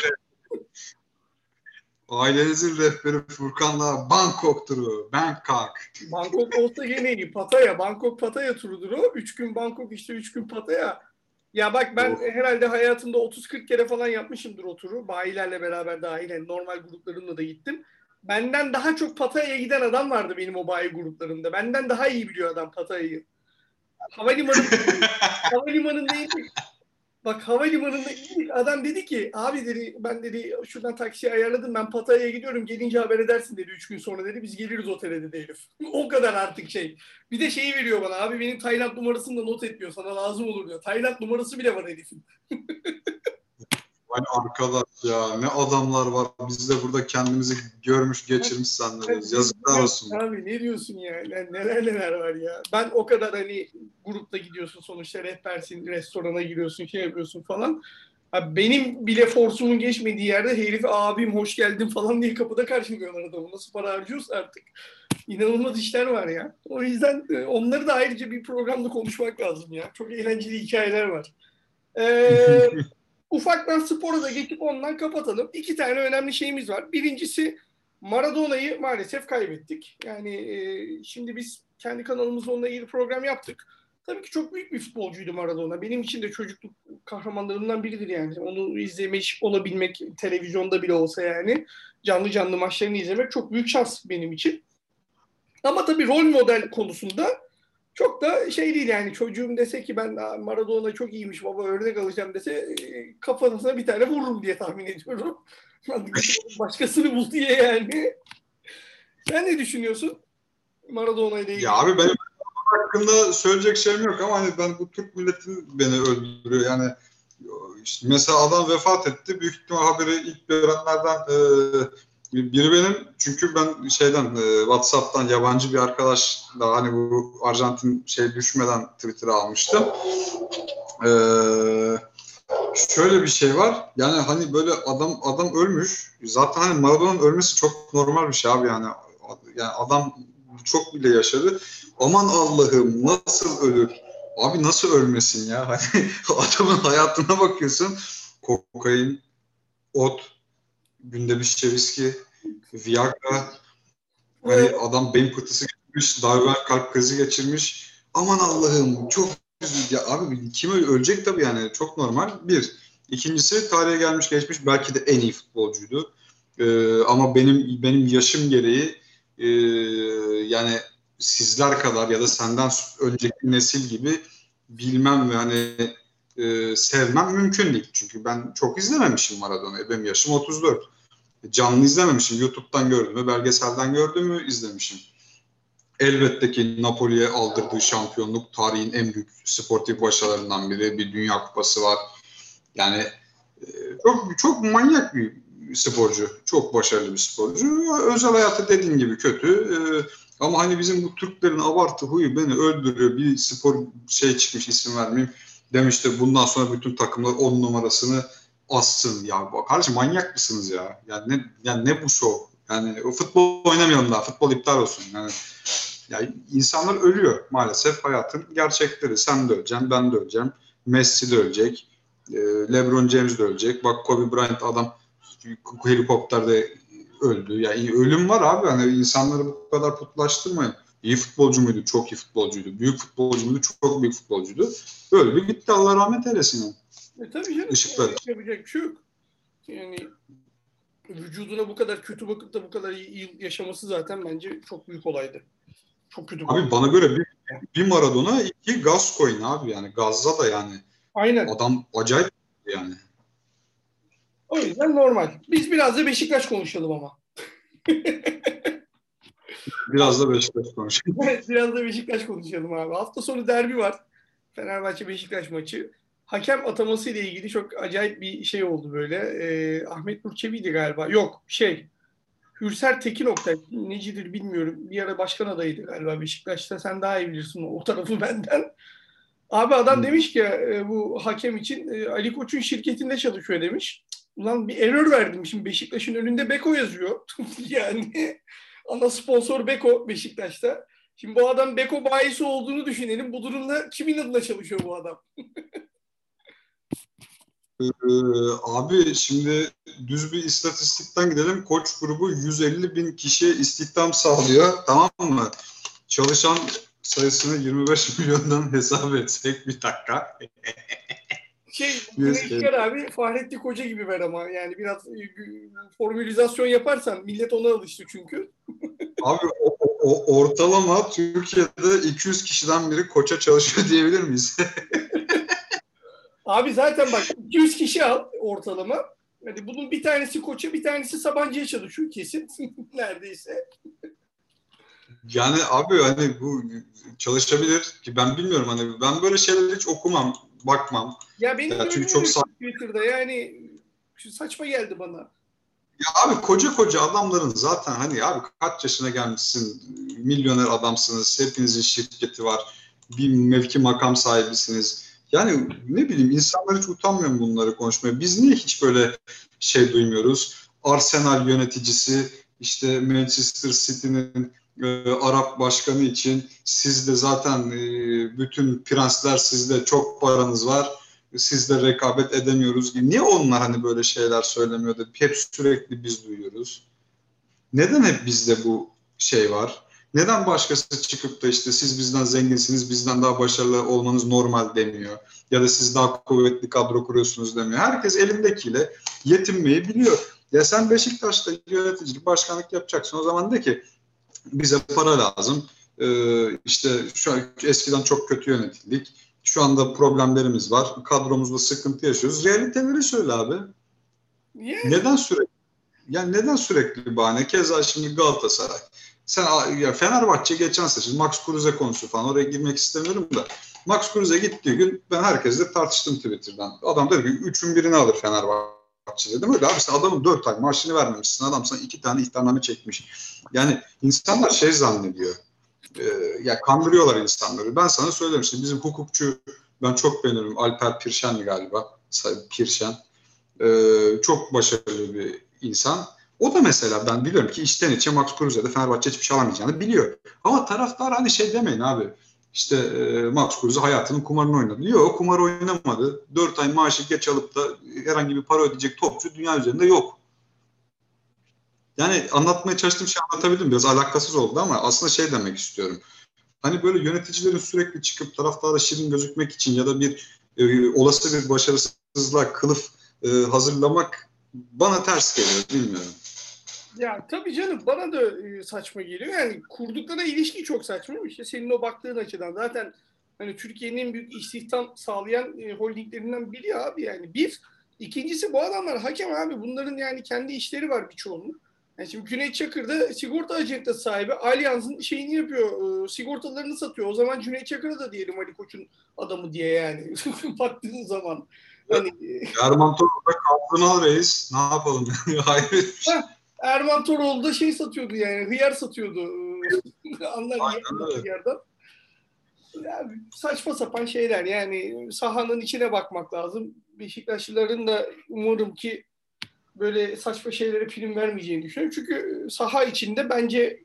ailenizin rehberi Furkan'la Bangkok turu. Bangkok. Bangkok olsa gene iyi. Pataya. Bangkok Pataya turudur o. Üç gün Bangkok işte üç gün Pataya. Ya bak ben oh. herhalde hayatımda 30-40 kere falan yapmışımdır o turu. Bayilerle beraber dahil. Yani normal gruplarımla da gittim benden daha çok Pataya'ya giden adam vardı benim o bayi gruplarında. Benden daha iyi biliyor adam Pataya'yı. Havalimanı (laughs) havalimanında indik. Bak havalimanında indik. Adam dedi ki abi dedi ben dedi şuradan taksi ayarladım ben Pataya'ya gidiyorum gelince haber edersin dedi üç gün sonra dedi biz geliriz otele dedi herif. o kadar artık şey. Bir de şeyi veriyor bana abi benim Tayland numarasını da not etmiyor sana lazım olur diyor. Tayland numarası bile var herifin. (laughs) Hani arkadaş ya ne adamlar var. Biz de burada kendimizi görmüş geçirmiş zannediyoruz. Yazıklar olsun. Abi ne diyorsun ya? Yani neler neler var ya. Ben o kadar hani grupta gidiyorsun sonuçta rehbersin, restorana giriyorsun, şey yapıyorsun falan. Abi benim bile forsumun geçmediği yerde herif abim hoş geldin falan diye kapıda karşılıyorlar adamı. Nasıl para harcıyorsa artık. İnanılmaz işler var ya. O yüzden e, onları da ayrıca bir programda konuşmak lazım ya. Çok eğlenceli hikayeler var. Ee, (laughs) ufaktan spora da geçip ondan kapatalım. İki tane önemli şeyimiz var. Birincisi Maradona'yı maalesef kaybettik. Yani e, şimdi biz kendi kanalımızda onunla ilgili program yaptık. Tabii ki çok büyük bir futbolcuydu Maradona. Benim için de çocukluk kahramanlarımdan biridir yani. Onu izlemiş olabilmek televizyonda bile olsa yani canlı canlı maçlarını izlemek çok büyük şans benim için. Ama tabii rol model konusunda çok da şey değil yani çocuğum dese ki ben Maradona çok iyiymiş baba örnek alacağım dese kafasına bir tane vururum diye tahmin ediyorum. (laughs) (laughs) Başkasını bul diye yani. Sen ne düşünüyorsun Maradona ile ilgili? Ya abi benim hakkında söyleyecek şeyim yok ama hani ben bu Türk milletin beni öldürüyor. Yani işte mesela adam vefat etti. Büyük ihtimal haberi ilk görenlerden e, biri benim çünkü ben şeyden e, WhatsApp'tan yabancı bir arkadaş da hani bu Arjantin şey düşmeden Twitter'a almıştım. Ee, şöyle bir şey var. Yani hani böyle adam adam ölmüş. Zaten hani Maradona'nın ölmesi çok normal bir şey abi yani. Yani adam çok bile yaşadı. Aman Allah'ım nasıl ölür? Abi nasıl ölmesin ya? (laughs) Hani adamın hayatına bakıyorsun. Kokain, ot, günde bir şişe viski, Viagra. Hani adam beyin pıhtısı geçirmiş, darbe kalp krizi geçirmiş. Aman Allah'ım çok ya abi kim ölecek tabii yani çok normal. Bir. İkincisi tarihe gelmiş geçmiş belki de en iyi futbolcuydu. Ee, ama benim benim yaşım gereği e, yani sizler kadar ya da senden önceki nesil gibi bilmem ve hani e, sevmem mümkün değil. Çünkü ben çok izlememişim Maradona'yı. Benim yaşım 34. Canlı izlememişim. YouTube'dan gördüm mü, belgeselden gördüm mü izlemişim. Elbette ki Napoli'ye aldırdığı şampiyonluk tarihin en büyük sportif başarılarından biri. Bir dünya kupası var. Yani e, çok çok manyak bir sporcu. Çok başarılı bir sporcu. Özel hayatı dediğin gibi kötü. E, ama hani bizim bu Türklerin abartı huyu beni öldürüyor. Bir spor şey çıkmış isim vermeyeyim. Demişti bundan sonra bütün takımlar 10 numarasını assın ya. Kardeşim manyak mısınız ya? Yani ne, yani ne bu şov? Yani futbol oynamayalım daha. Futbol iptal olsun. Yani, yani insanlar ölüyor maalesef hayatın gerçekleri. Sen de öleceksin, ben de öleceğim. Messi de ölecek. E, LeBron James de ölecek. Bak Kobe Bryant adam helikopterde öldü. Yani ölüm var abi. Hani insanları bu kadar putlaştırmayın. İyi futbolcu muydu? Çok iyi futbolcuydu. Büyük futbolcu muydu? Çok büyük futbolcuydu. Öldü gitti. Allah rahmet eylesin. Yani. E tabii canım. Işıklar. Yapacak bir şey yok. Yani vücuduna bu kadar kötü bakıp da bu kadar iyi yaşaması zaten bence çok büyük olaydı. Çok kötü. Abi bana göre bir, bir Maradona iki Gascoigne abi yani Gazza da yani. Aynen. Adam acayip yani. O yüzden normal. Biz biraz da Beşiktaş konuşalım ama. (laughs) biraz da Beşiktaş konuşalım. (laughs) biraz da Beşiktaş konuşalım abi. Hafta sonu derbi var. Fenerbahçe Beşiktaş maçı. Hakem ataması ile ilgili çok acayip bir şey oldu böyle. Ee, Ahmet Nurçevi'ydi galiba. Yok şey. Hürser Tekin Oktay. Necidir bilmiyorum. Bir ara başkan adayıydı galiba Beşiktaş'ta. Sen daha iyi bilirsin o tarafı (laughs) benden. Abi adam hmm. demiş ki e, bu hakem için e, Ali Koç'un şirketinde çalışıyor demiş. Ulan bir error verdim. Şimdi Beşiktaş'ın önünde Beko yazıyor. (laughs) yani ana sponsor Beko Beşiktaş'ta. Şimdi bu adam Beko bayisi olduğunu düşünelim. Bu durumda kimin adına çalışıyor bu adam? (laughs) Ee, abi şimdi düz bir istatistikten gidelim. Koç grubu 150 bin kişiye istihdam sağlıyor. Tamam mı? Çalışan sayısını 25 (laughs) milyondan hesap etsek bir dakika. (laughs) şey, Güneşker abi Fahrettin Koca gibi ver ama yani biraz e, formülizasyon yaparsan millet ona alıştı çünkü. (laughs) abi o, o, ortalama Türkiye'de 200 kişiden biri koça çalışıyor diyebilir miyiz? Abi zaten bak 200 kişi al ortalama. Hani bunun bir tanesi koça bir tanesi Sabancı'ya çalışıyor kesin. (laughs) Neredeyse. Yani abi hani bu çalışabilir ki ben bilmiyorum hani ben böyle şeyleri hiç okumam, bakmam. Ya benim ya çünkü çok Twitter'da yani saçma geldi bana. Ya abi koca koca adamların zaten hani abi kaç yaşına gelmişsin, milyoner adamsınız, hepinizin şirketi var, bir mevki makam sahibisiniz. Yani ne bileyim insanlar hiç utanmıyor bunları konuşmaya? Biz niye hiç böyle şey duymuyoruz? Arsenal yöneticisi işte Manchester City'nin e, Arap başkanı için sizde zaten e, bütün prensler sizde çok paranız var sizde rekabet edemiyoruz gibi. Niye onlar hani böyle şeyler söylemiyordu? Hep sürekli biz duyuyoruz. Neden hep bizde bu şey var? Neden başkası çıkıp da işte siz bizden zenginsiniz, bizden daha başarılı olmanız normal demiyor. Ya da siz daha kuvvetli kadro kuruyorsunuz demiyor. Herkes elindekiyle yetinmeyi biliyor. Ya sen Beşiktaş'ta yöneticilik, başkanlık yapacaksın. O zaman de ki bize para lazım. Ee, işte şu an eskiden çok kötü yönetildik. Şu anda problemlerimiz var. Kadromuzda sıkıntı yaşıyoruz. Realiteleri söyle abi. Yeah. Neden sürekli? Yani neden sürekli bahane? Keza şimdi Galatasaray. Sen ya Fenerbahçe geçen sezon Max Kruse konusu falan oraya girmek istemiyorum da Max Kruse gittiği gün ben herkesle tartıştım Twitter'dan. Adam dedi ki üçün birini alır Fenerbahçe dedim. Öyle abi sen adamın dört ay maaşını vermemişsin. Adam sana iki tane ihtarname çekmiş. Yani insanlar şey zannediyor. E, ya kandırıyorlar insanları. Ben sana söylerim işte bizim hukukçu ben çok beğenirim. Alper Pirşen galiba. Pirşen. E, çok başarılı bir insan o da mesela ben biliyorum ki içten içe Max Kruse'de Fenerbahçe hiçbir şey alamayacağını biliyor. Ama taraftar hani şey demeyin abi. İşte e, Max Kruse hayatının kumarını oynadı. Yok kumar oynamadı. 4 ay maaşı geç alıp da herhangi bir para ödeyecek topçu dünya üzerinde yok. Yani anlatmaya çalıştığım şey anlatabildim. Biraz alakasız oldu ama aslında şey demek istiyorum. Hani böyle yöneticilerin sürekli çıkıp taraftara şirin gözükmek için ya da bir e, olası bir başarısızlığa kılıf e, hazırlamak bana ters geliyor bilmiyorum. Ya tabii canım bana da e, saçma geliyor. Yani kurdukları ilişki çok saçma. İşte senin o baktığın açıdan zaten hani Türkiye'nin en büyük istihdam sağlayan e, holdinglerinden biri abi yani. Bir, ikincisi bu adamlar hakem abi. Bunların yani kendi işleri var birçoğunun. Yani şimdi Cüneyt Çakır da sigorta acentası sahibi. Allianz'ın şeyini yapıyor, e, sigortalarını satıyor. O zaman Cüneyt Çakır'a da diyelim Ali Koç'un adamı diye yani (laughs) baktığın zaman. Hani... Erman Toroğlu'da kaldığını al reis. Ne yapalım? (laughs) Hayır. Erman Toroğlu da şey satıyordu yani. Hıyar satıyordu. (laughs) Anlar hıyardan. Yani saçma sapan şeyler yani sahanın içine bakmak lazım. Beşiktaşlıların da umarım ki böyle saçma şeylere prim vermeyeceğini düşünüyorum. Çünkü saha içinde bence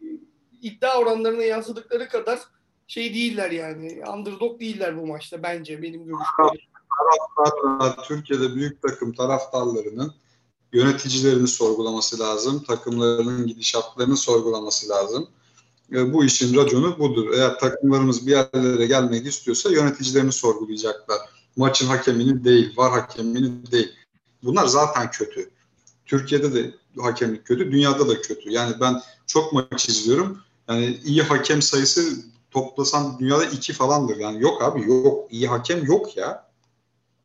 iddia oranlarına yansıdıkları kadar şey değiller yani. Underdog değiller bu maçta bence benim görüşüm. Taraftarlar, Türkiye'de büyük takım taraftarlarının yöneticilerini sorgulaması lazım, takımlarının gidişatlarını sorgulaması lazım. E, bu işin raconu budur. Eğer takımlarımız bir yerlere gelmek istiyorsa yöneticilerini sorgulayacaklar. Maçın hakemini değil, var hakemini değil. Bunlar zaten kötü. Türkiye'de de hakemlik kötü, dünyada da kötü. Yani ben çok maç izliyorum. Yani iyi hakem sayısı toplasan dünyada iki falandır. Yani yok abi yok. iyi hakem yok ya.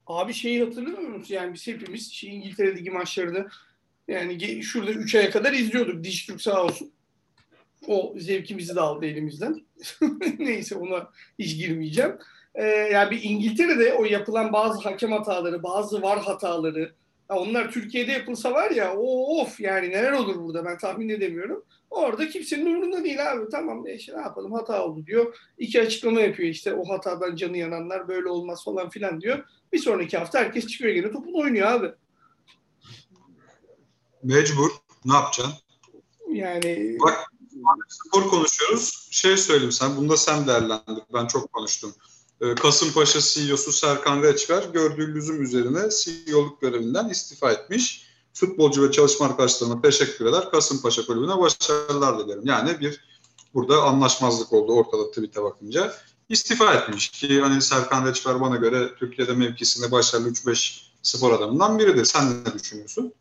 Abi şeyi hatırlıyor musunuz? Yani biz hepimiz şey İngiltere Ligi maçlarını yani şurada 3 aya kadar izliyorduk. Diş Türk sağ olsun. O zevkimizi de aldı elimizden. (laughs) Neyse ona hiç girmeyeceğim. e, yani bir İngiltere'de o yapılan bazı hakem hataları, bazı var hataları ya onlar Türkiye'de yapılsa var ya of yani neler olur burada ben tahmin edemiyorum. Orada kimsenin umurunda değil abi. Tamam işte ne yapalım hata oldu diyor. İki açıklama yapıyor işte o hatadan canı yananlar böyle olmaz falan filan diyor. Bir sonraki hafta herkes çıkıyor gene topunu oynuyor abi. Mecbur. Ne yapacaksın? Yani Bak spor konuşuyoruz. Şey söyleyeyim sen, bunda sen değerlendir. Ben çok konuştum. Ee, Kasımpaşa CEO'su Serkan Reçber gördüğü lüzum üzerine CEO'luk görevinden istifa etmiş. Futbolcu ve çalışma arkadaşlarına teşekkür eder. Kasımpaşa kulübüne başarılar dilerim. Yani bir burada anlaşmazlık oldu ortada tweet'e bakınca. İstifa etmiş ki hani Serkan Reçber bana göre Türkiye'de mevkisinde başarılı 3-5 spor adamından biridir. Sen ne düşünüyorsun?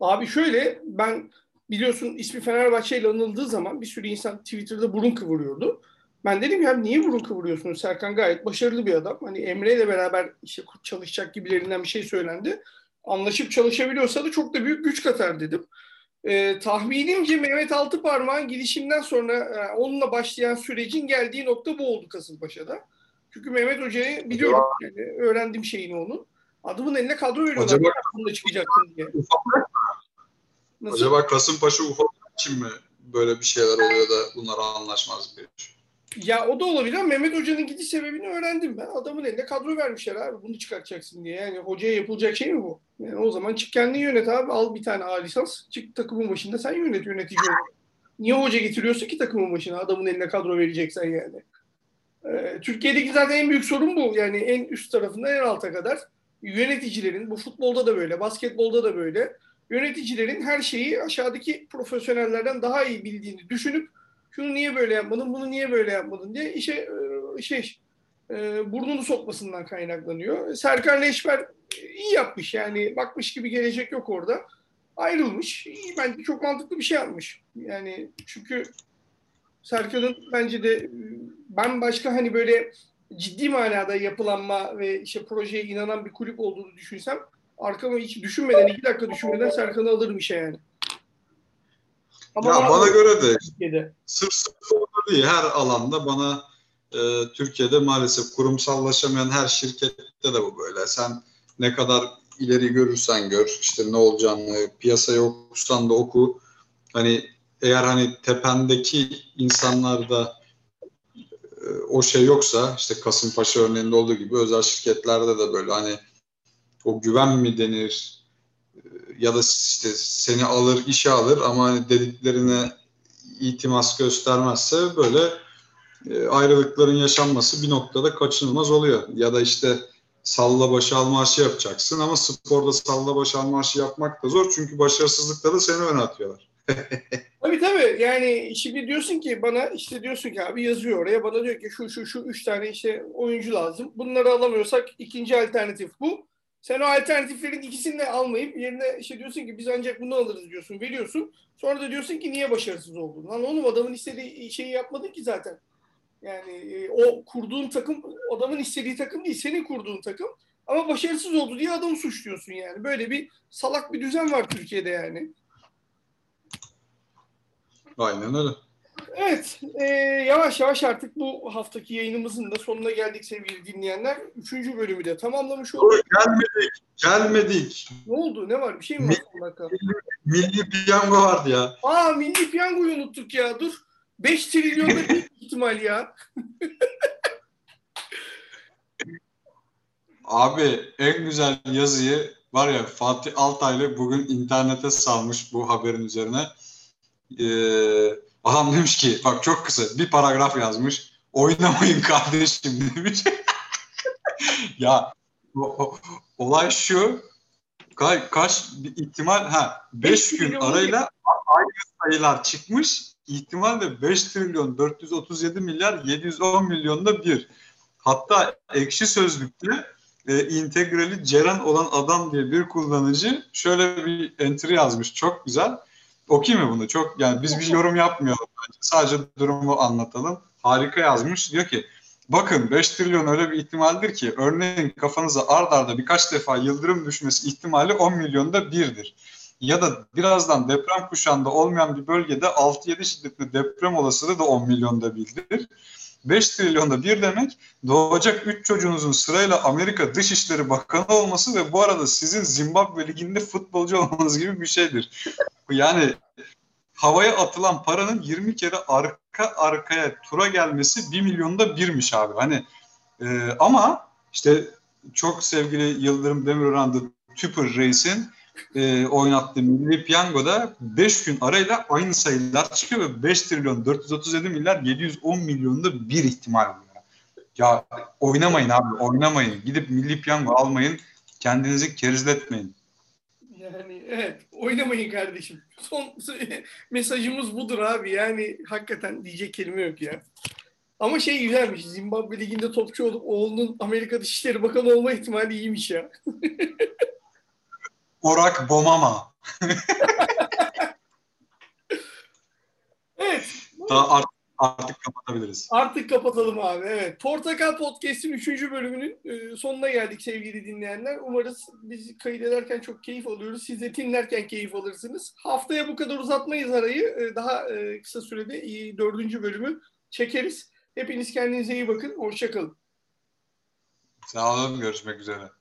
Abi şöyle ben biliyorsun ismi Fenerbahçe ile anıldığı zaman bir sürü insan Twitter'da burun kıvırıyordu. Ben dedim ya niye burun kıvırıyorsunuz? Serkan gayet başarılı bir adam. Hani Emre ile beraber işte çalışacak gibilerinden bir şey söylendi. Anlaşıp çalışabiliyorsa da çok da büyük güç katar dedim. Ee, tahminimce Mehmet Altıparmak'ın gidişinden sonra e, onunla başlayan sürecin geldiği nokta bu oldu Kasımpaşa'da. Çünkü Mehmet Hoca'yı biliyorum yani öğrendim şeyini onun. Adımın eline kadro veriyorlar. Acaba, Bunda çıkacaksın diye. Nasıl? Acaba Kasımpaşa ufak için mi böyle bir şeyler oluyor da bunlar anlaşmaz bir Ya o da olabilir ama Mehmet Hoca'nın gidiş sebebini öğrendim ben. Adamın eline kadro vermişler abi bunu çıkartacaksın diye. Yani hocaya yapılacak şey mi bu? Yani o zaman çık kendin yönet abi. Al bir tane A lisans. Çık takımın başında sen yönet yönetici ol. Niye hoca getiriyorsun ki takımın başına? Adamın eline kadro vereceksen yani. Ee, Türkiye'deki zaten en büyük sorun bu. Yani en üst tarafından en alta kadar yöneticilerin, bu futbolda da böyle, basketbolda da böyle, yöneticilerin her şeyi aşağıdaki profesyonellerden daha iyi bildiğini düşünüp şunu niye böyle yapmadın, bunu niye böyle yapmadın diye işe şey e, burnunu sokmasından kaynaklanıyor. Serkan Leşber iyi yapmış yani bakmış gibi gelecek yok orada. Ayrılmış. İyi, bence çok mantıklı bir şey yapmış. Yani çünkü Serkan'ın bence de ben başka hani böyle ciddi manada yapılanma ve işte projeye inanan bir kulüp olduğunu düşünsem arkama hiç düşünmeden iki dakika düşünmeden Serkan'ı alırım işe yani. Ama ya bana göre de Türkiye'de. sırf sporda değil her alanda bana e, Türkiye'de maalesef kurumsallaşamayan her şirkette de bu böyle. Sen ne kadar ileri görürsen gör işte ne olacağını piyasaya okusan da oku. Hani eğer hani tependeki insanlar da e, o şey yoksa işte Kasımpaşa örneğinde olduğu gibi özel şirketlerde de böyle hani o güven mi denir ya da işte seni alır işe alır ama hani dediklerine itimas göstermezse böyle e, ayrılıkların yaşanması bir noktada kaçınılmaz oluyor. Ya da işte salla başı al marşı yapacaksın ama sporda salla başı al marşı yapmak da zor çünkü başarısızlıkta da seni öne atıyorlar. (laughs) tabii tabii yani şimdi diyorsun ki bana işte diyorsun ki abi yazıyor oraya bana diyor ki şu şu şu üç tane işte oyuncu lazım. Bunları alamıyorsak ikinci alternatif bu. Sen o alternatiflerin ikisini de almayıp yerine işte diyorsun ki biz ancak bunu alırız diyorsun veriyorsun. Sonra da diyorsun ki niye başarısız oldun? Lan oğlum adamın istediği şeyi yapmadın ki zaten. Yani e, o kurduğun takım adamın istediği takım değil senin kurduğun takım. Ama başarısız oldu diye adamı suçluyorsun yani. Böyle bir salak bir düzen var Türkiye'de yani. Aynen öyle. Evet, e, yavaş yavaş artık bu haftaki yayınımızın da sonuna geldik sevgili dinleyenler. Üçüncü bölümü de tamamlamış olduk. Gelmedik, gelmedik. Ne oldu, ne var? Bir şey mi var dakika? Milli piyango vardı ya. Aa, milli piyangoyu unuttuk ya, dur. 5 trilyonda bir (laughs) ihtimal ya. Abi en güzel yazıyı var ya Fatih Altaylı bugün internete salmış bu haberin üzerine. Ee, adam demiş ki bak çok kısa bir paragraf yazmış. Oynamayın (laughs) kardeşim demiş. (laughs) ya o, o, olay şu ka, kaç bir ihtimal ha 5 gün arayla aynı sayılar çıkmış. İhtimal de 5 trilyon 437 milyar 710 milyonda bir. Hatta ekşi sözlükte e, integrali Ceren olan adam diye bir kullanıcı şöyle bir entry yazmış. Çok güzel. Okuyayım mı bunu? Çok yani biz bir yorum yapmayalım. Bence. Sadece durumu anlatalım. Harika yazmış. Diyor ki bakın 5 trilyon öyle bir ihtimaldir ki örneğin kafanıza ard arda birkaç defa yıldırım düşmesi ihtimali 10 milyonda birdir. Ya da birazdan deprem kuşağında olmayan bir bölgede 6-7 şiddetli deprem olasılığı da 10 milyonda birdir. 5 trilyonda bir demek doğacak 3 çocuğunuzun sırayla Amerika Dışişleri Bakanı olması ve bu arada sizin Zimbabwe Ligi'nde futbolcu olmanız gibi bir şeydir. Yani havaya atılan paranın 20 kere arka arkaya tura gelmesi 1 milyonda birmiş abi. Hani e, ama işte çok sevgili Yıldırım Demirören The Tüpür Reis'in e, oynattığı Milli Piyango'da 5 gün arayla aynı sayılar çıkıyor ve 5 trilyon 437 milyar 710 milyonda bir ihtimal ya. Ya oynamayın abi oynamayın. Gidip Milli Piyango almayın. Kendinizi kerizletmeyin. Yani evet oynamayın kardeşim. Son (laughs) mesajımız budur abi. Yani hakikaten diyecek kelime yok ya. Ama şey güzelmiş. Zimbabwe Ligi'nde topçu olup oğlunun Amerika Dışişleri Bakanı olma ihtimali iyiymiş ya. (laughs) Orak Bomama. (laughs) evet. Daha artık, artık kapatabiliriz. Artık kapatalım abi. Evet. Portakal Podcast'in 3. bölümünün e, sonuna geldik sevgili dinleyenler. Umarız biz kaydederken çok keyif alıyoruz. Siz de dinlerken keyif alırsınız. Haftaya bu kadar uzatmayız arayı. E, daha e, kısa sürede dördüncü bölümü çekeriz. Hepiniz kendinize iyi bakın. Hoşçakalın. Sağ olun. Görüşmek üzere.